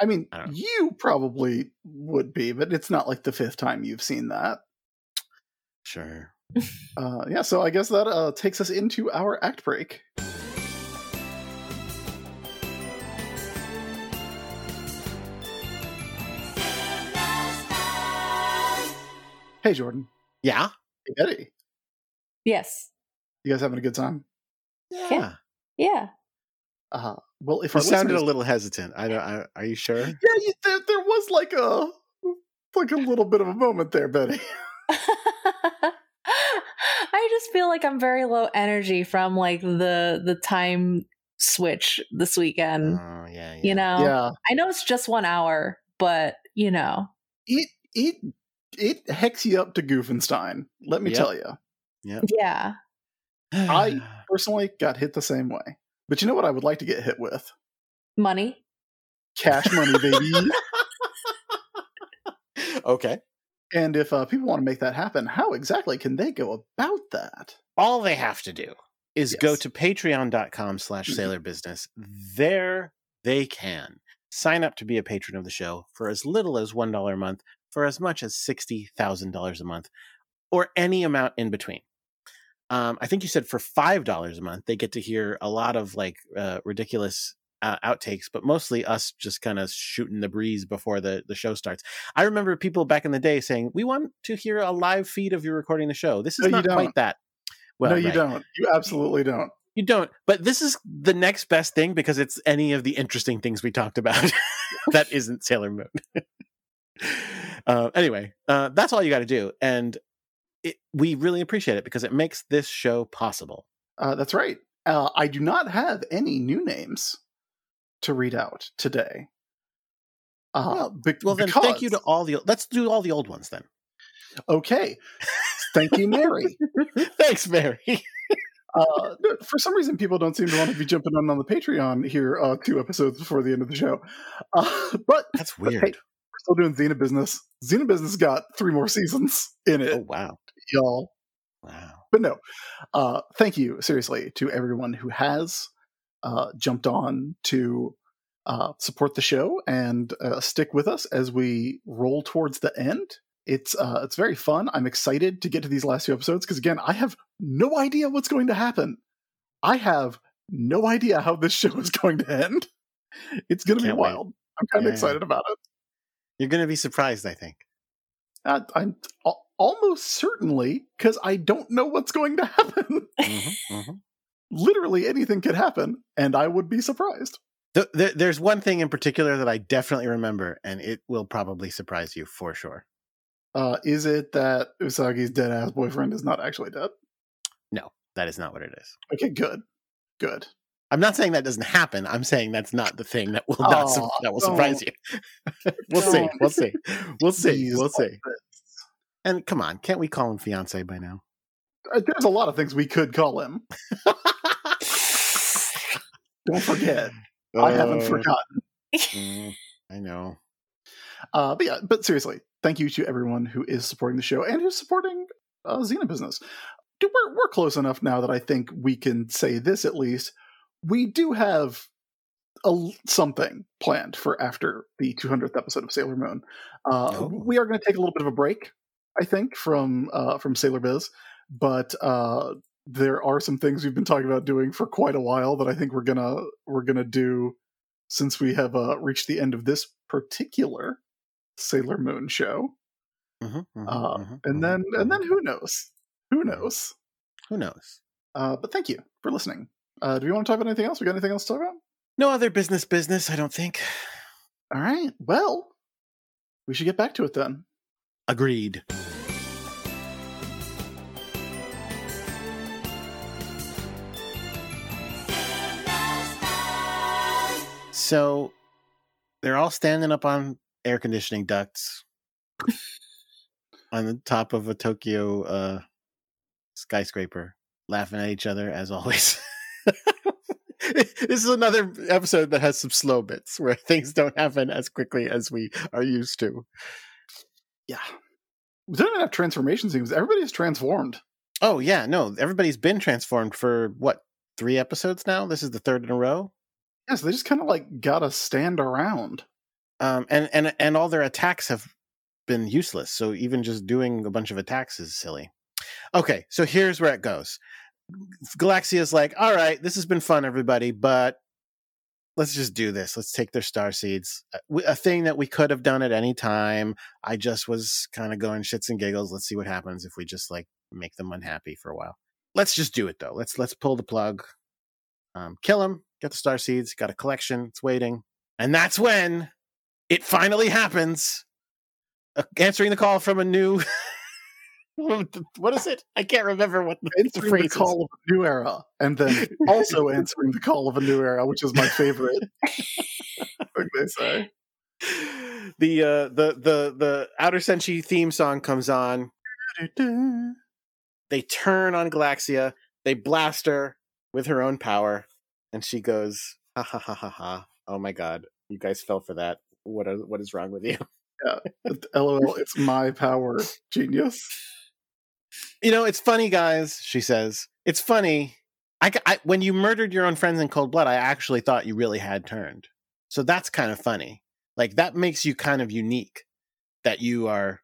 I mean, I you probably would be, but it's not like the fifth time you've seen that. Sure. Uh, yeah, so I guess that uh, takes us into our act break. Hey, Jordan. Yeah. Hey, Eddie. yes You guys having a good time? Yeah. yeah Uh, well, if You sounded listeners- a little hesitant. I don't. I, are you sure? yeah, you, there, there was like a like a little bit of a moment there, Betty. i just feel like i'm very low energy from like the the time switch this weekend Oh yeah. yeah. you know Yeah, i know it's just one hour but you know it it it hex you up to Goofenstein. Let me Yep. tell you. Yeah. Yeah I- Personally, got hit the same way. But you know what I would like to get hit with? money Cash money, baby. okay. and if uh, people want to make that happen, how exactly can they go about that? All they have to do is go Yes. to patreon.com slash Mhm. sailor business. There they can sign up to be a patron of the show for as little as $1 a month, for as much as $60,000 a month, or any amount in between. Um, I think you said for $5 a month, they get to hear a lot of like uh, ridiculous uh, outtakes, but mostly us just kind of shooting the breeze before the, the show starts. I remember people back in the day saying, We want to hear a live feed of you recording the show. This is No, not quite that. Well, no, you right. don't. You absolutely don't. You don't. But this is the next best thing because it's any of the interesting things we talked about that isn't Sailor Moon. uh, anyway, uh, that's all you got to do. And it, we really appreciate it because it makes this show possible. Uh, that's right. Uh, I do not have any new names to read out today. Uh, Well- be- Well, then thank you to all the. Let's do all the old ones then. Okay. Thank you, Mary. Thanks, Mary. Uh, for some reason, people don't seem to want to be jumping on on the Patreon here uh, two episodes before the end of the show. Uh, but That's but weird. hey, we're still doing Xena Business. Xena Business got three more seasons in it, Oh, wow. Y'all. Wow. But no, uh, thank you seriously to everyone who has uh, jumped on to uh, support the show and uh, stick with us as we roll towards the end. It's uh, it's very fun. I'm excited to get to these last few episodes because again, I have no idea what's going to happen. I have no idea how this show is going to end. It's going to be wait. wild. I'm kind of Yeah. excited about it. You're going to be surprised, I think. Uh, I'm almost certainly because I don't know what's going to happen. Mhm, mhm. Literally anything could happen, and I would be surprised. Th- there- there's one thing in particular that I definitely remember, and it will probably surprise you for sure. Uh, is it that Usagi's dead ass boyfriend is not actually dead? No, that is not what it is. Okay, good, good. I'm not saying that doesn't happen. I'm saying that's not the thing that will not su- that will surprise you. we'll see. We'll see. We'll see. We'll see. And come on, can't we call him fiance by now? Uh, There's a lot of things we could call him. Don't forget, I haven't Uh, forgotten. mm, I know. Uh, but yeah, but seriously, thank you to everyone who is supporting the show and who's supporting uh, Xena Business. Dude, We're, we're close enough now that I think we can say this at least. We do have a, something planned for after the 200th episode of Sailor Moon. Uh, Oh. We are going to take a little bit of a break, I think, from uh, from Sailor Biz, but uh, there are some things we've been talking about doing for quite a while that I think we're gonna we're gonna do since we have uh, reached the end of this particular Sailor Moon show. Mhm, mhm, Uh, mhm, and mhm, then and mhm. then who knows? Who knows? who knows? Uh, but thank you for listening. Uh, do we want to talk about anything else? We got anything else to talk about? No other business. Business. I don't think. All right. Well, we should get back to it then. Agreed. So they're all standing up on air conditioning ducts on the top of a Tokyo uh, skyscraper, laughing at each other as always. this is another episode that has some slow bits where things don't happen as quickly as we are used to. Yeah. We don't even have transformation scenes. Everybody's transformed. Oh yeah, no, everybody's been transformed for what three episodes now. This is the third in a row. Yes, they just kind of like gotta stand around. Um, and and and all their attacks have been useless. So even just doing a bunch of attacks is silly. Okay, so here's where it goes. Galaxia's like, all right, this has been fun, everybody, but let's just do this. Let's take their star seeds. A thing that we could have done at any time. I just was kind of going shits and giggles. Let's see what happens if we just like make them unhappy for a while. Let's just do it though. Let's let's pull the plug. Um, kill him. Get the star seeds. Got a collection. It's waiting, and that's when it finally happens. Uh, answering the call from a new. what is it? I can't remember what the, the Answering the is. call of a new era, and then also answering the call of a new era, which is my favorite. thing they say. the uh the the the outer senshi theme song comes on they turn on galaxia they blast her with her own power and she goes ha ha ha ha ha oh my god you guys fell for that what are, what is wrong with you Yeah. LOL, it's my power, genius. You know it's funny guys she says. It's funny I, I when you murdered your own friends in cold blood i actually thought you really had turned. So that's kind of funny. Like that makes you kind of unique that you are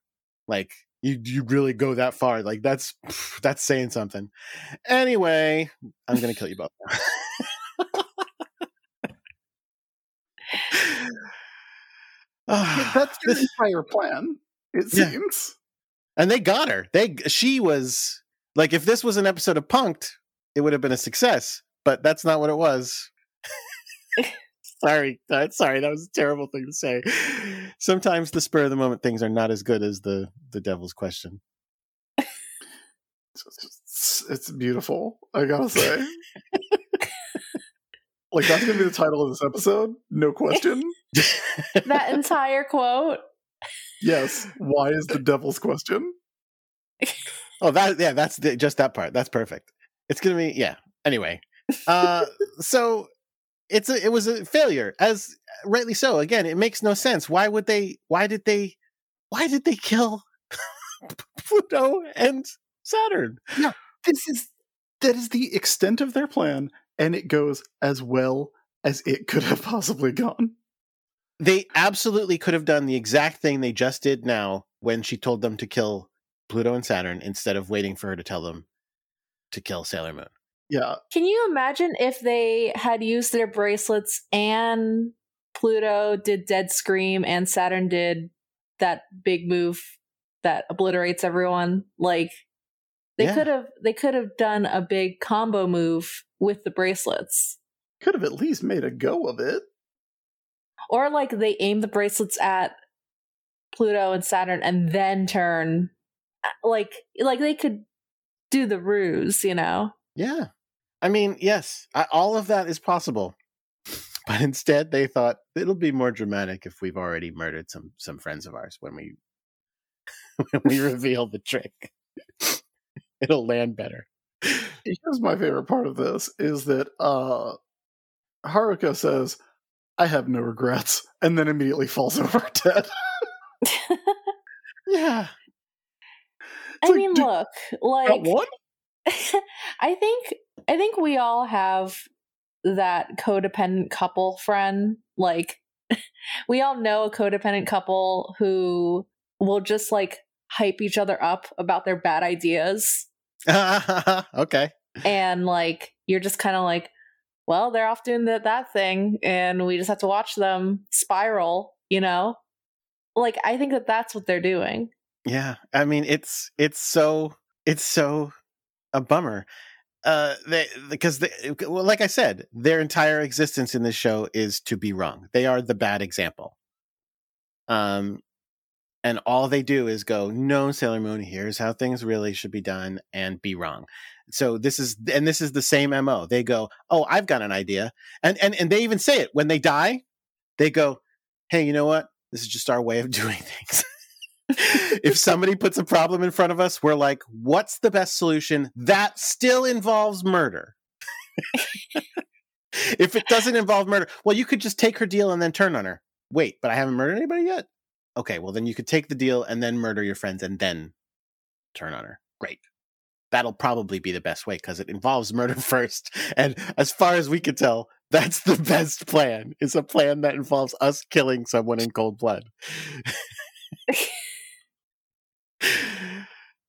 like you you really go that far. Like that's that's saying something. Anyway i'm gonna kill you both That's this- entire plan. It seems. And they got her they she was like if this was an episode of punked it would have been a success but that's not what it was sorry sorry that was a terrible thing to say sometimes the spur of the moment things are not as good as the the devil's question It's, it's beautiful. I gotta say. like that's gonna be the title of this episode. No question. that entire quote. Yes. Why is the devil's question? oh that yeah that's the, just that part that's perfect it's gonna be yeah anyway uh so it's a it was a failure as rightly so again it makes no sense why would they why did they why did they kill pluto and saturn Yeah, This is that is the extent of their plan, and it goes as well as it could have possibly gone. They absolutely could have done the exact thing they just did now when she told them to kill pluto and saturn instead of waiting for her to tell them to kill sailor moon Yeah. Can you imagine if they had used their bracelets and Pluto did Dead Scream and Saturn did that big move that obliterates everyone? Like they Yeah. could have they could have done a big combo move with the bracelets. Could have at least made a go of it. Or like they aim the bracelets at Pluto and Saturn and then turn like like they could do the ruse, you know. Yeah. I mean, yes, I, all of that is possible. But instead, they thought it'll be more dramatic if we've already murdered some some friends of ours when we when we reveal the trick. It'll land better. Here's my favorite part of this is that uh Haruka says, I have no regrets, and then immediately falls over dead. Yeah. I like, mean, dude, look, like one? I think I think we all have that codependent couple friend. Like we all know a codependent couple who will just like hype each other up about their bad ideas okay. and like you're just kind of like well they're off doing that that thing and we just have to watch them spiral you know like i think that that's what they're doing Yeah. I mean, it's it's so it's so a bummer. Uh, they because they, well, like I said, their entire existence in this show is to be wrong. They are the bad example. Um, and all they do is go, "No, Sailor Moon. Here's how things really should be done," and be wrong. So this is and this is the same mo. They go, "Oh, I've got an idea," and and and they even say it when they die. They go, "Hey, you know what? This is just our way of doing things." if somebody puts a problem in front of us, we're like, what's the best solution? That still involves murder. if it doesn't involve murder, well, you could just take her deal and then turn on her. Wait, but I haven't murdered anybody yet? Okay, well, then you could take the deal and then murder your friends and then turn on her. Great. That'll probably be the best way because it involves murder first. And as far as we can tell, that's the best plan. Is a plan that involves us killing someone in cold blood.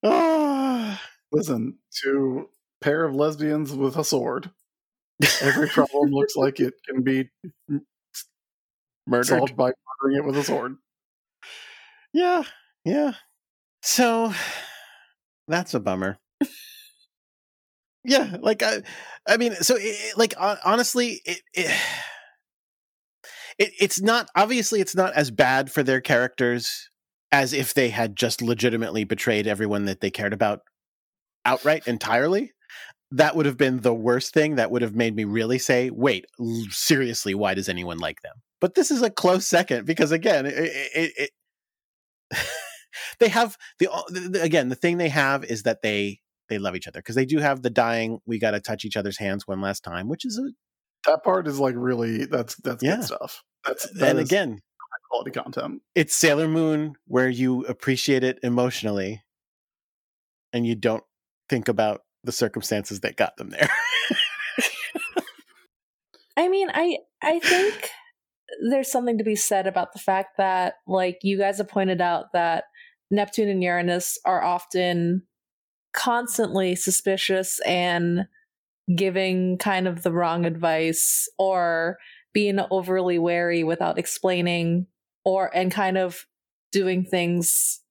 Ah. Listen, to pair of lesbians with a sword. Every problem looks like it can be murdered. solved by murdering it with a sword. Yeah, yeah. So that's a bummer. Yeah, like I, I mean, so it, like honestly, it, it it it's not obviously it's not as bad for their characters as if they had just legitimately betrayed everyone that they cared about outright entirely. That would have been the worst thing. That would have made me really say, "Wait, seriously, why does anyone like them?" But this is a close second because again, it, it, it they have the again the thing they have is that they they love each other because they do have the dying we got to touch each other's hands one last time which is a That part is like really that's that's Yeah. good stuff. That's that and is again quality content. it's sailor moon where you appreciate it emotionally and you don't think about the circumstances that got them there I mean, I I think there's something to be said about the fact that like you guys have pointed out that Neptune and Uranus are often constantly suspicious and giving kind of the wrong advice or being overly wary without explaining or and kind of doing things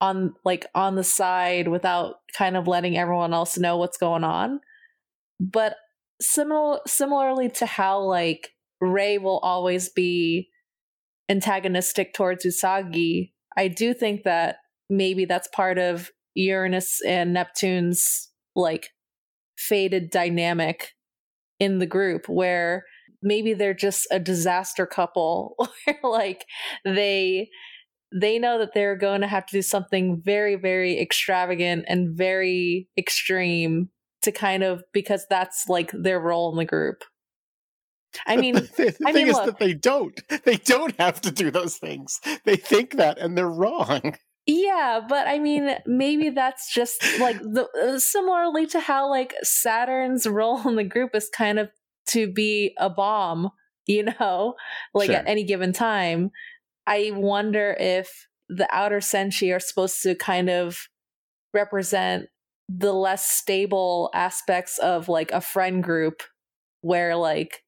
on like on the side without kind of letting everyone else know what's going on. But similar similarly to how like Ray will always be antagonistic towards Usagi, I do think that maybe that's part of Uranus and Neptune's like faded dynamic in the group where maybe they're just a disaster couple where like they they know that they're going to have to do something very very extravagant and very extreme to kind of because that's like their role in the group. I mean, the, the I thing mean, is look. that they don't they don't have to do those things they think that and they're wrong yeah, but I mean, maybe that's just like the uh, similarly to how like Saturn's role in the group is kind of to be a bomb, you know, like Sure. at any given time. I wonder if the outer senshi are supposed to kind of represent the less stable aspects of like a friend group where like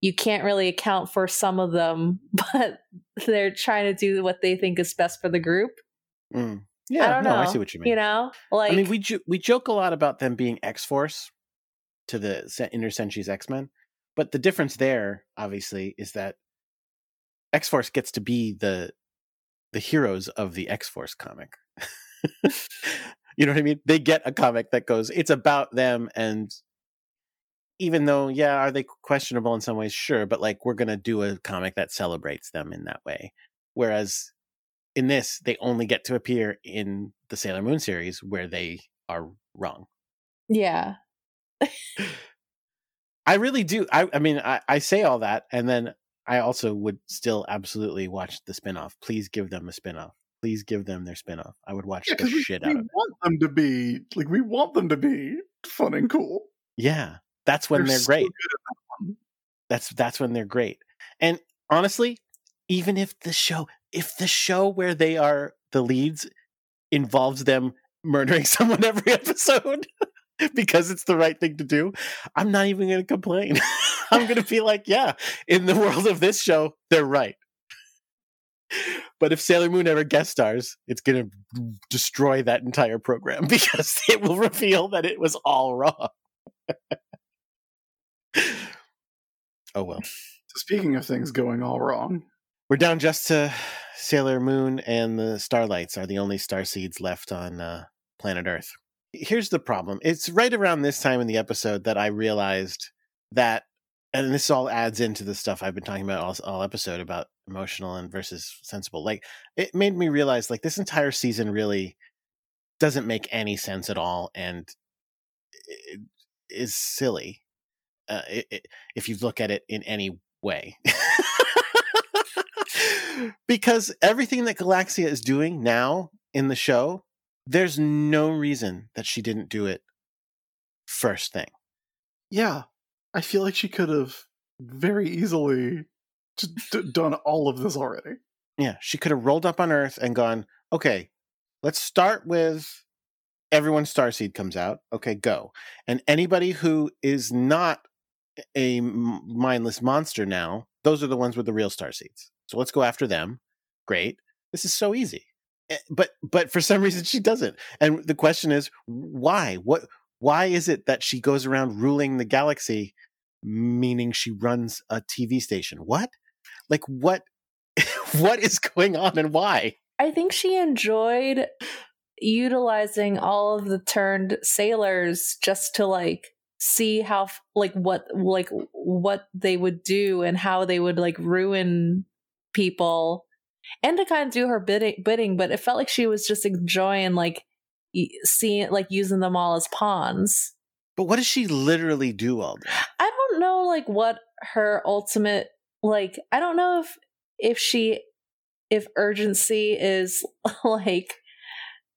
you can't really account for some of them, but they're trying to do what they think is best for the group. Mm. Yeah, I don't no, know. I see what you mean. You know, like I mean, we jo- we joke a lot about them being X Force to the Inner Senshis X Men, but the difference there, obviously, is that X Force gets to be the the heroes of the X Force comic. you know what I mean? They get a comic that goes, it's about them, and even though, yeah, are they questionable in some ways? Sure, but like we're gonna do a comic that celebrates them in that way. Whereas in this, they only get to appear in the Sailor Moon series where they are wrong. yeah, I really do. I, I mean, I, I say all that, and then I also would still absolutely watch the spinoff. Please give them a spinoff. Please give them their spinoff. I would watch Yeah, the we, shit we out of it. want them to be like we want them to be fun and cool. Yeah, that's when they're, so great. that. That's that's when they're great. And honestly, even if the show, if the show where they are the leads involves them murdering someone every episode because it's the right thing to do, I'm not even going to complain. I'm going to be like, yeah, in the world of this show, they're right. But if Sailor Moon ever guest stars, it's going to destroy that entire program because it will reveal that it was all wrong. oh well. Speaking of things going all wrong, We're down just to Sailor Moon and the Starlights are the only star seeds left on uh, planet Earth. Here's the problem. It's right around this time in the episode that I realized that, and this all adds into the stuff I've been talking about all, all episode about emotional and versus sensible. Like, it made me realize, like, this entire season really doesn't make any sense at all and it is silly uh, it, it, if you look at it in any way. because everything that Galaxia is doing now in the show, there's no reason that she didn't do it first thing. yeah, I feel like she could have very easily just d- done all of this already. Yeah, she could have rolled up on Earth and gone, okay, let's start with everyone starseed comes out. Okay, go. And anybody who is not a mindless monster now, those are the ones with the real starseeds. So let's go after them. Great. This is so easy. Eh, But but for some reason she doesn't. And the question is why? What why is it that she goes around ruling the galaxy meaning she runs a TV station? What? Like what what is going on and why? I think she enjoyed utilizing all of the turned sailors just to like see how like what like what they would do and how they would like ruin people and to kind of do her bidding bidding but it felt like she was just enjoying like seeing like using them all as pawns But what does she literally do all day? I don't know like what her ultimate like I don't know if if she if urgency is like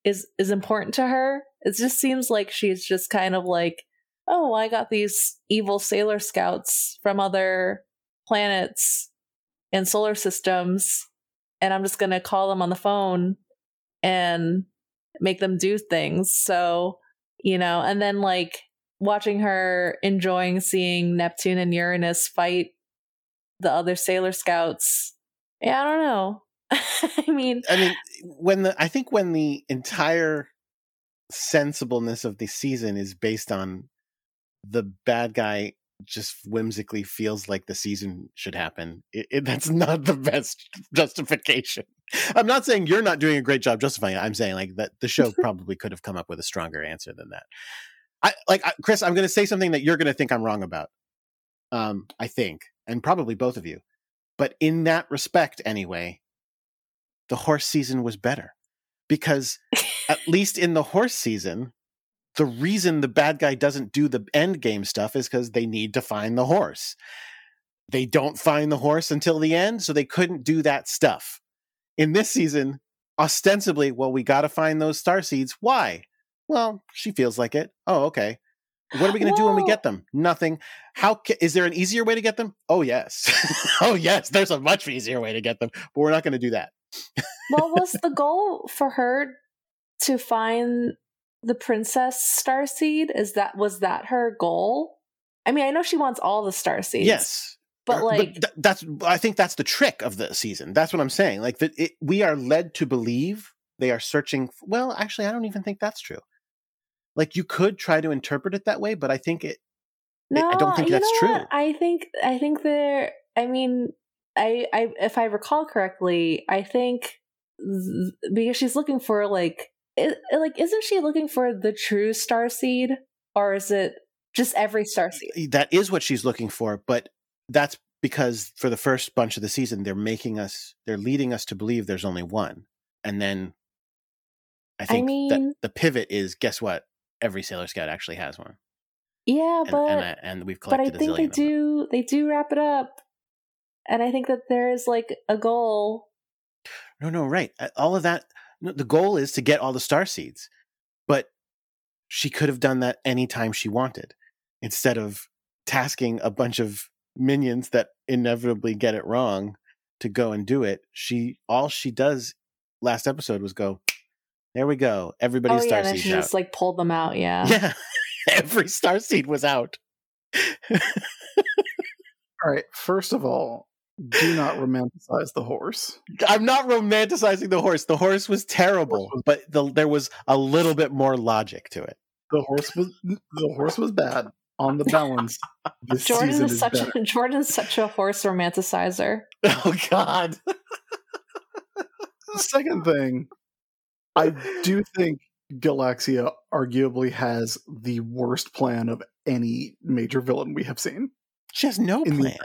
is is important to her. It just seems like she's just kind of like, "Oh, I got these evil sailor scouts from other planets and solar systems and I'm just going to call them on the phone and make them do things." So, you know, and then like watching her enjoying seeing Neptune and Uranus fight the other Sailor Scouts. Yeah, I don't know. I mean, I mean, when the I think when the entire sensibleness of the season is based on the bad guy just whimsically feels like the season should happen. It, it, that's not the best justification. I'm not saying you're not doing a great job justifying it. I'm saying like that the show probably could have come up with a stronger answer than that. I like I, Chris. I'm going to say something that you're going to think I'm wrong about. Um, I think, and probably both of you. But in that respect, anyway, the horse season was better because at least in the horse season, the reason the bad guy doesn't do the end game stuff is because they need to find the horse. They don't find the horse until the end, so they couldn't do that stuff. In this season, ostensibly, well, we got to find those star seeds. Why? Well, she feels like it. Oh, okay. What are we going to do when we get them? Nothing. How ca- is there an easier way to get them? Oh yes, oh yes. There's a much easier way to get them, but we're not going to do that. well, was the goal for her to find the princess star seed? Is that was that her goal? I mean, I know she wants all the star seeds. Yes. But uh, like th- that's I think that's the trick of the season. That's what I'm saying. Like that it, we are led to believe they are searching well, actually I don't even think that's true. Like you could try to interpret it that way, but I think it no, I don't think that's true. what? I think I think they're I mean, I I if I recall correctly, I think th- because she's looking for like i like isn't she looking for the true star seed or is it just every star seed? that is what she's looking for, but that's because for the first bunch of the season they're making us they're leading us to believe there's only one. And then I think mean- that the pivot is guess what? Every Sailor Scout actually has one. Yeah, And but and, I, and we've collected. but I think they do they do wrap it up. And I think that there is like a goal. No, no, right. Uh, All of that. No, the goal is to get all the star seeds, but she could have done that anytime she wanted, instead of tasking a bunch of minions that inevitably get it wrong to go and do it. She all she does last episode was go, "There we go, everybody's oh yeah, star and then seeds she out." just like pulled them out, yeah. yeah, every star seed was out. All right. First of all, do not romanticize the horse. I'm not romanticizing the horse. The horse was terrible, was- but the, there was a little bit more logic to it. The horse was the horse was bad on the balance. This Jordan season is is such better. a Jordan's such a horse romanticizer. Oh God! The second thing, I do think Galaxia arguably has the worst plan of any major villain we have seen. She has no In the plan.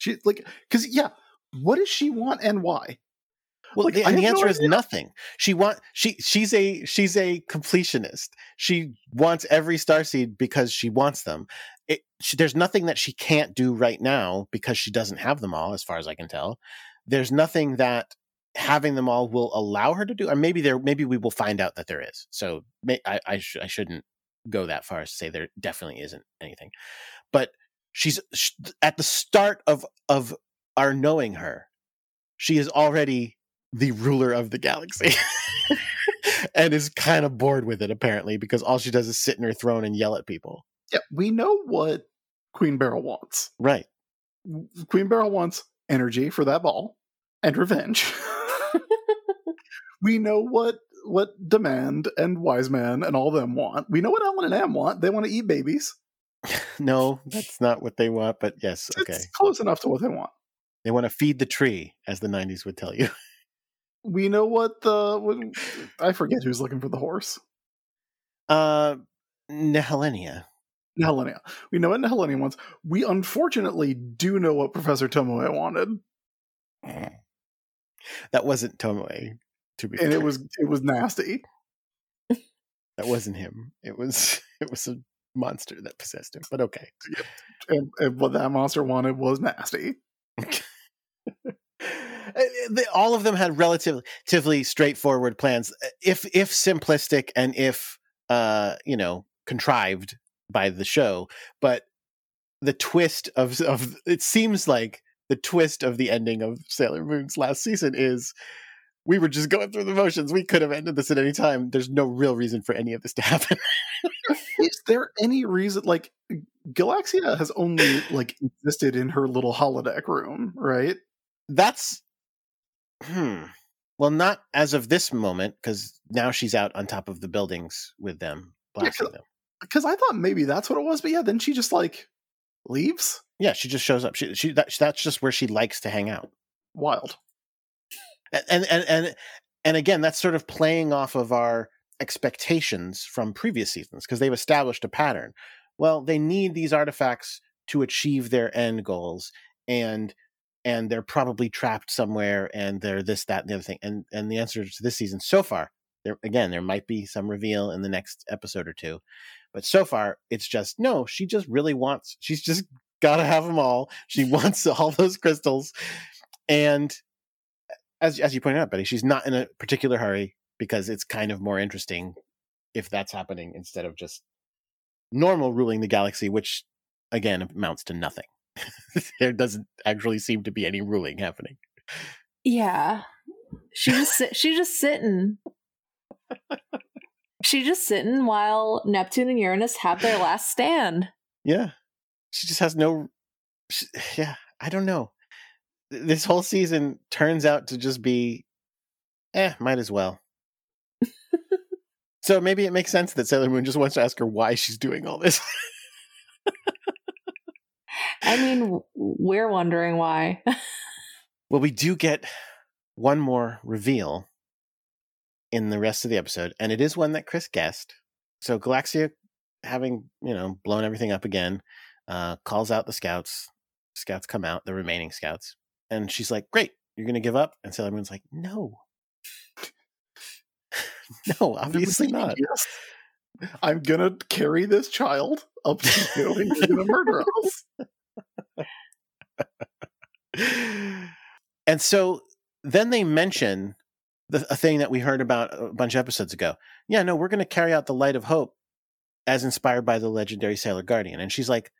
She like because yeah, what does she want and why? Well, like, the, and the no answer is nothing. She want she she's a she's a completionist. She wants every starseed because she wants them. It, she, there's nothing that she can't do right now because she doesn't have them all, as far as I can tell. There's nothing that having them all will allow her to do. Or maybe there, maybe we will find out that there is. So may, I I, sh- I shouldn't go that far as to say there definitely isn't anything. But she's sh- at the start of of our knowing her. She is already the ruler of the galaxy and is kind of bored with it apparently because all she does is sit in her throne and yell at people Yeah, we know what Queen Beryl wants. right Queen Beryl wants energy for that ball and revenge. we know what what Demande and Wiseman and all them want. We know what Alan and Ann want. They want to eat babies. no that's not what they want but yes okay It's close enough to what they want. they want to feed the tree as the 90s would tell you We know what the what, I forget who's looking for the horse. uh Nehelenia. Helenia. We know what Helenia wants. We unfortunately do know what Professor Tomoe wanted, that wasn't tomoe to be and it was it was nasty. that wasn't him it was it was a monster that possessed him but okay. And, and what that monster wanted was nasty. They- all of them had relatively straightforward plans. Uh, if if simplistic and if uh you know contrived by the show but the twist of of it seems like the twist of the ending of Sailor Moon's last season is we were just going through the motions we could have ended this at any time there's no real reason for any of this to happen Is there any reason like Galaxia has only like existed in her little holodeck room, right? that's hmm well not as of this moment because now she's out on top of the buildings with them Yeah, blasting 'cause- them Because I thought maybe that's what it was, but yeah, then she just like leaves. Yeah, she just shows up. She she that, that's just where she likes to hang out. Wild. And and and and, again, that's sort of playing off of our expectations from previous seasons because they've established a pattern. Well, they need these artifacts to achieve their end goals and and they're probably trapped somewhere and they're this that and the other thing. And and the answer to this season so far, there again, there might be some reveal in the next episode or two. But so far, it's just no, she just really wants she's just got to have them all. She wants all those crystals, and as as you pointed out, Betty, she's not in a particular hurry because it's kind of more interesting if that's happening instead of just normal ruling the galaxy, which again amounts to nothing. there doesn't actually seem to be any ruling happening. Yeah. She just she's just sitting. She's just sitting while Neptune and Uranus have their last stand. Yeah. She just has no. She, yeah, I don't know. This whole season turns out to just be, eh, might as well. so maybe it makes sense that Sailor Moon just wants to ask her why she's doing all this. I mean, we're wondering why. well, we do get one more reveal in the rest of the episode, and it is one that Chris guessed. So Galaxia, having you know blown everything up again, uh, calls out the scouts. Scouts come out, the remaining scouts, and she's like, "Great, you're gonna give up." And Sailor Moon's like, "No, no, obviously not. Yes. I'm gonna carry this child up to you, and you're gonna murder us." and so then they mention the, a thing that we heard about a bunch of episodes ago. Yeah, no, we're going to carry out the light of hope as inspired by the legendary Sailor Guardian. And she's like,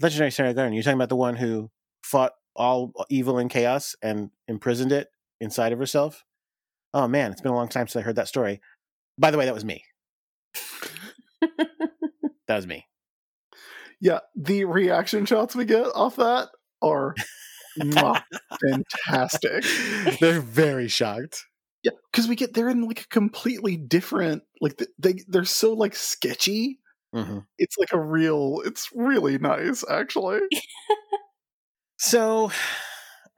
Legendary Sailor Guardian, you're talking about the one who fought all evil and chaos and imprisoned it inside of herself? Oh man, it's been a long time since I heard that story. By the way, that was me. that was me. Yeah, the reaction shots we get off that are fantastic. They're very shocked. Yeah, because we get they're in like a completely different like they they're so like sketchy. Mm-hmm. It's like a real. It's really nice, actually. so,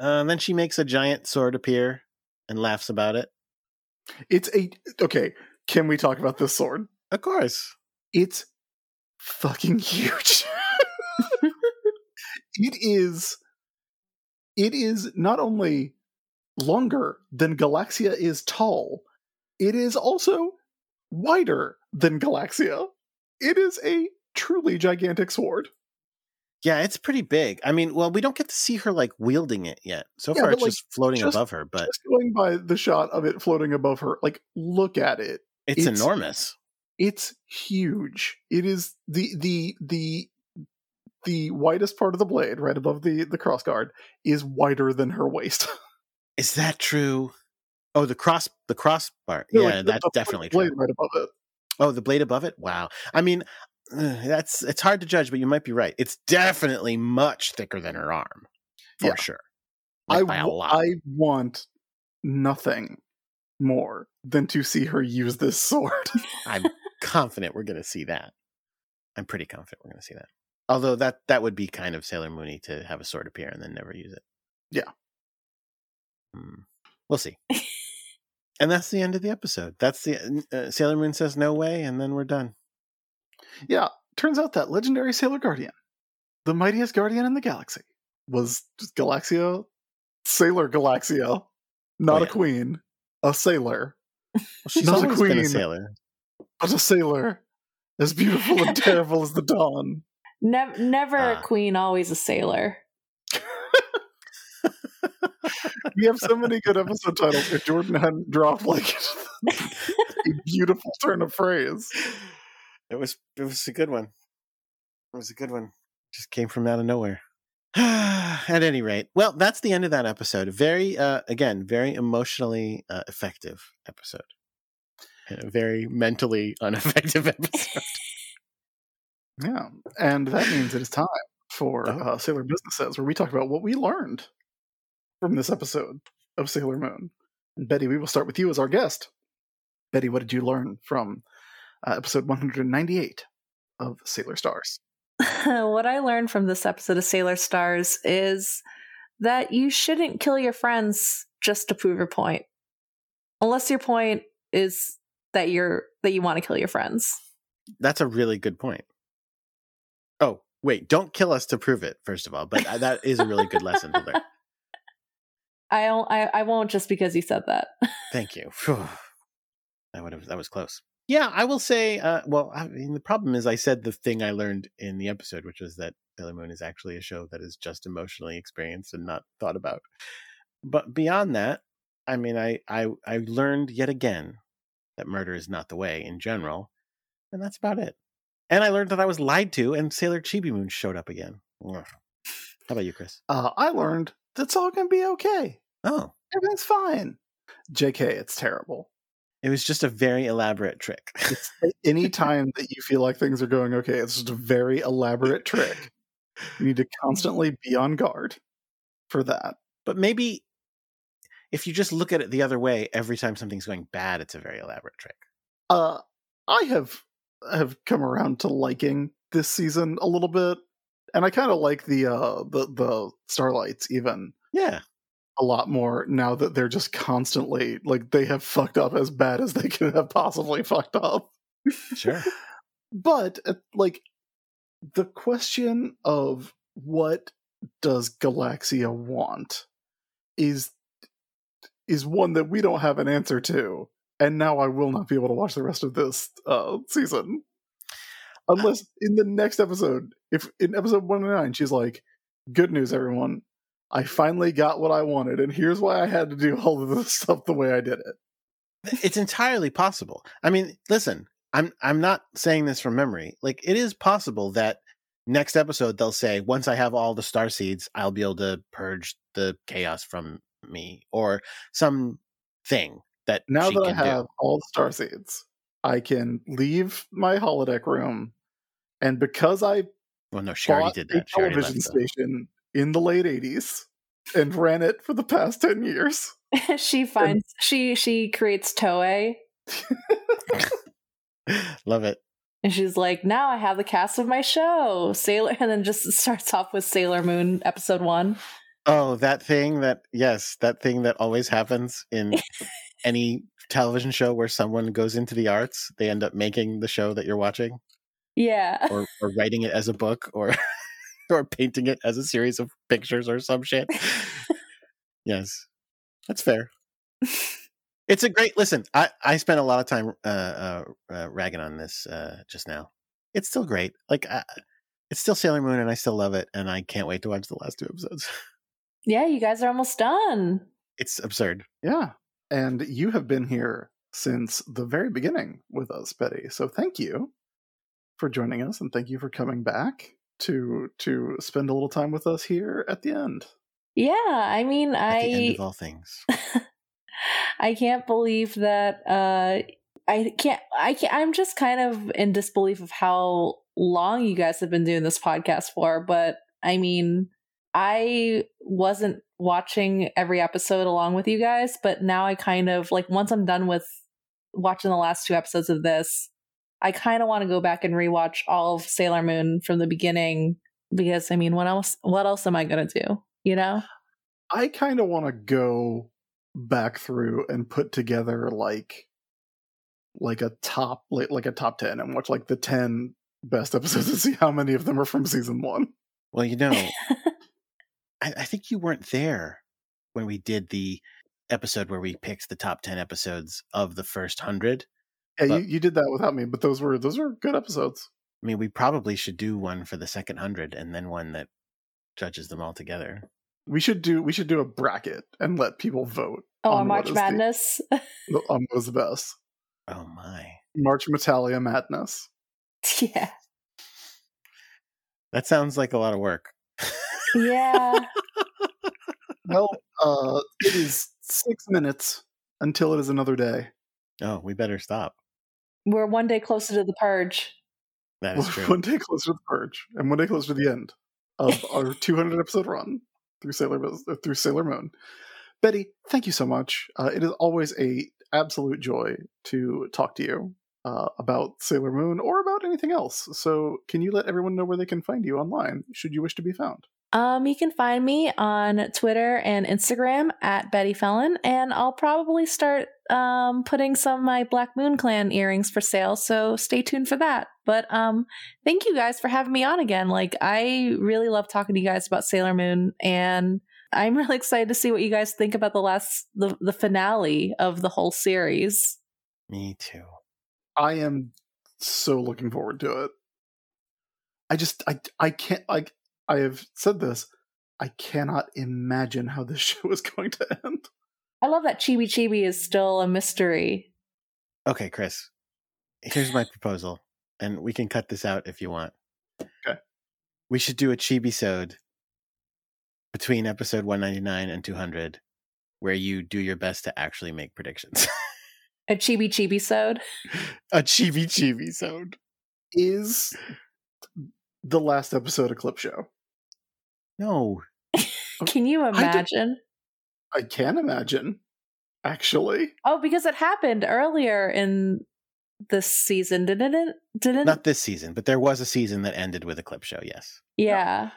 uh, then she makes a giant sword appear and laughs about it. It's a okay. Can we talk about this sword? Of course. It's fucking huge. it is. It is not only longer than Galaxia is tall, it is also wider than Galaxia. It is a truly gigantic sword. Yeah, it's pretty big. I mean, well, we don't get to see her like wielding it yet. So yeah, far, it's like, just floating just, above her. But just going by the shot of it floating above her, like look at it. It's, it's enormous. It's huge. It is the the the the widest part of the blade, right above the the crossguard, is wider than her waist. Is that true? Oh, the cross, the crossbar. Yeah, yeah like that's the, definitely blade true. right above it. Oh, the blade above it. Wow. I mean, that's it's hard to judge, but you might be right. It's definitely much thicker than her arm, for yeah. sure. Like I I want nothing more than to see her use this sword. I'm confident we're going to see that. I'm pretty confident we're going to see that. Although that that would be kind of Sailor Mooney to have a sword appear and then never use it. Yeah. Hmm. We'll see. and that's the end of the episode. That's the uh, Sailor Moon says no way, and then we're done. Yeah, turns out that legendary Sailor Guardian, the mightiest guardian in the galaxy, was Galaxia, Sailor Galaxia, not oh, yeah. a queen, a sailor. Well, she's not a queen, a sailor, but a sailor, as beautiful and terrible as the dawn. Ne- never a ah. queen, always a sailor we have so many good episode titles if Jordan hadn't dropped like a beautiful turn of phrase. It was it was a good one. It was a good one. Just came from out of nowhere. At any rate, well, that's the end of that episode. Very, uh, again, very emotionally uh, effective episode, and a very mentally ineffective episode. yeah, and that means it is time for oh. uh, Sailor Businesses, where we talk about what we learned from this episode of Sailor Moon. And Betty, we will start with you as our guest. Betty, what did you learn from uh, episode 198 of Sailor Stars? what I learned from this episode of Sailor Stars is that you shouldn't kill your friends just to prove your point. Unless your point is that you're that you want to kill your friends. That's a really good point. Oh, wait, don't kill us to prove it, first of all, but uh, that is a really good lesson to learn. I don't. I, I won't just because you said that. Thank you. that would have. That was close. Yeah, I will say. Uh, well, I mean, the problem is, I said the thing I learned in the episode, which was that Sailor Moon is actually a show that is just emotionally experienced and not thought about. But beyond that, I mean, I I I learned yet again that murder is not the way in general, and that's about it. And I learned that I was lied to, and Sailor Chibi Moon showed up again. How about you, Chris? Uh, I learned that's all going to be okay. Oh, everything's fine. JK, it's terrible. It was just a very elaborate trick. Any time that you feel like things are going okay, it's just a very elaborate trick. You need to constantly be on guard for that. but maybe if you just look at it the other way, every time something's going bad, it's a very elaborate trick. Uh I have have come around to liking this season a little bit. And I kind of like the uh the the starlights even Yeah. A lot more now that they're just constantly like they have fucked up as bad as they could have possibly fucked up. Sure. But uh, like the question of what does Galaxia want is is one that we don't have an answer to. And now I will not be able to watch the rest of this uh season. Unless in the next episode, if in episode 109 she's like, "Good news everyone. I finally got what I wanted and here's why I had to do all of this stuff the way I did it." it's entirely possible. I mean, listen, I'm I'm not saying this from memory. Like it is possible that next episode they'll say once I have all the star seeds, I'll be able to purge the chaos from me or some thing that now she that I have do. all the star seeds, I can leave my holodeck room, and because I Well, no, she already did that. Television station in the late '80s and ran it for the past ten years, she finds she she creates Toei Love it. and she's like, now I have the cast of my show, Sailor, and then just starts off with Sailor Moon episode one. Oh, that thing that yes, that thing that always happens in any television show where someone goes into the arts, they end up making the show that you're watching. Yeah. or, or writing it as a book or or painting it as a series of pictures or some shit. yes, that's fair. It's a great listen. I I spent a lot of time uh, uh, uh ragging on this uh just now. It's still great. Like I, it's still Sailor Moon, and I still love it, and I can't wait to watch the last two episodes. Yeah, you guys are almost done. It's absurd. yeah. And you have been here since the very beginning with us, Betty. So thank you for joining us, and thank you for coming back to to spend a little time with us here at the end. Yeah, I mean, At the end I of all things. I can't believe that uh I can't I can't I'm just kind of in disbelief of how long you guys have been doing this podcast for, but I mean, I wasn't watching every episode along with you guys, but now I kind of like once I'm done with watching the last two episodes of this, I kind of want to go back and rewatch all of Sailor Moon from the beginning because I mean, what else what else am I going to do, you know? I kind of want to go back through and put together like like a top like, like a top 10 and watch like the 10 best episodes and see how many of them are from season 1. Well, you know, I, I think you weren't there when we did the episode where we picked the top ten episodes of the first hundred. Yeah, But- you, you did that without me, but those were those were good episodes. I mean, we probably should do one for the second hundred and then one that judges them all together. We should do we should do a bracket and let people vote Oh, on what March is the- Madness. on what was the best. Oh my, March Metalia Madness. yeah. that sounds like a lot of work. Yeah. Well, uh, it is six minutes until it is another day. Oh, we better stop. We're one day closer to the purge. That is We're true. one day closer to the purge, and one day closer to the end of our 200 episode run through Sailor uh, through Sailor Moon. Betty, thank you so much. Uh, it is always a absolute joy to talk to you uh, about Sailor Moon or about anything else. So, can you let everyone know where they can find you online, should you wish to be found? Um, you can find me on Twitter and Instagram at Betty Felon, and I'll probably start um putting some of my Black Moon Clan earrings for sale. So stay tuned for that. But um, thank you guys for having me on again. Like I really love talking to you guys about Sailor Moon, and I'm really excited to see what you guys think about the last the the finale of the whole series. Me too. I am so looking forward to it. I just I I can't like I have said this. I cannot imagine how this show is going to end. I love that Chibi Chibi is still a mystery. Okay, Chris. Here's my proposal, and we can cut this out if you want. Okay. We should do a chibi-sode between episode 199 and 200 where you do your best to actually make predictions. A chibi chibi sode. A chibi chibi sode. is the last episode of Clip Show. No. Can you imagine? I can imagine, actually. Oh, because it happened earlier in this season, didn't it? Didn't Not this season, but there was a season that ended with a clip show, yes. yeah.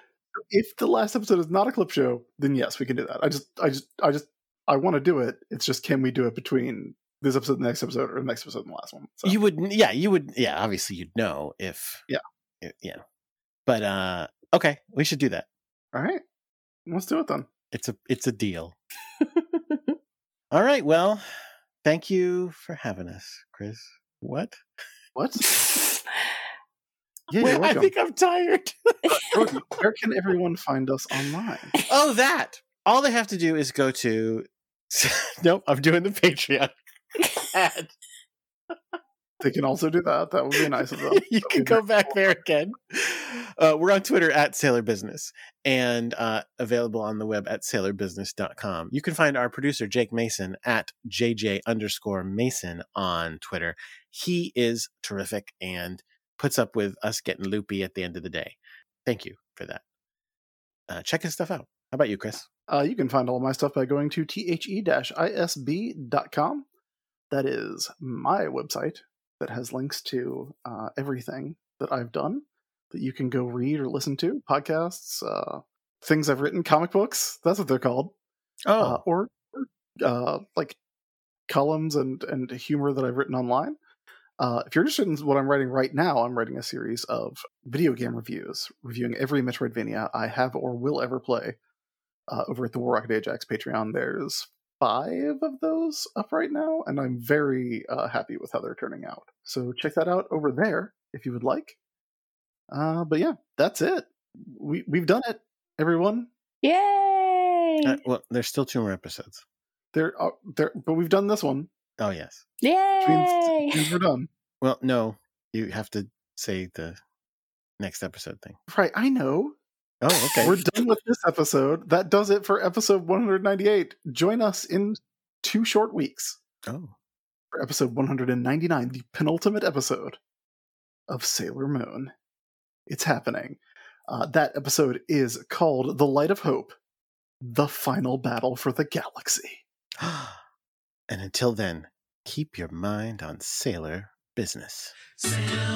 If the last episode is not a Clip Show, then yes, we can do that. I just, I just, I just, I want to do it. It's just, can we do it between this episode, and the next episode, or the next episode and the last one? So, You would yeah, you would yeah, obviously you'd know if Yeah. i- yeah. But uh okay, we should do that. All right, let's do it then. It's a it's a deal. All right, well, thank you for having us, Chris. What? What? Yeah, Wait, I think I'm tired. Where can everyone find us online? oh, that. All they have to do is go to Nope, I'm doing the Patreon. ad. They can also do that. That would be nice of them. you That can go back cool. there again. Uh, we're on Twitter at Sailor Business and uh, available on the web at sailorbusiness.com. You can find our producer, Jake Mason, at JJ underscore Mason on Twitter. He is terrific and puts up with us getting loopy at the end of the day. Thank you for that. Uh, check his stuff out. How about you, Chris? Uh, you can find all of my stuff by going to the-isb.com. That is my website that has links to uh, everything that I've done that you can go read or listen to, podcasts, uh, things I've written, comic books. That's what they're called, Oh, uh, or or, uh, like columns and and humor that I've written online. Uh, if you're interested in what I'm writing right now, I'm writing a series of video game reviews, reviewing every Metroidvania I have or will ever play. Uh, over at the War Rocket Ajax Patreon, there's five of those up right now, and I'm very uh, happy with how they're turning out. So check that out over there if you would like. Uh, but yeah, that's it. We we've done it, everyone. Yay! uh, well, there's still two more episodes. There, are, there, but we've done this one. Oh, yes. Which means, Yay! means we're done. Well, no, you have to say the next episode thing. Right, I know. Oh, okay. We're done with this episode. That does it for episode 198. Join us in two short weeks oh. for episode 199, the penultimate episode of Sailor Moon. It's happening. Uh, that episode is called The Light of Hope The Final Battle for the Galaxy. and until then, keep your mind on sailor business. Sailor.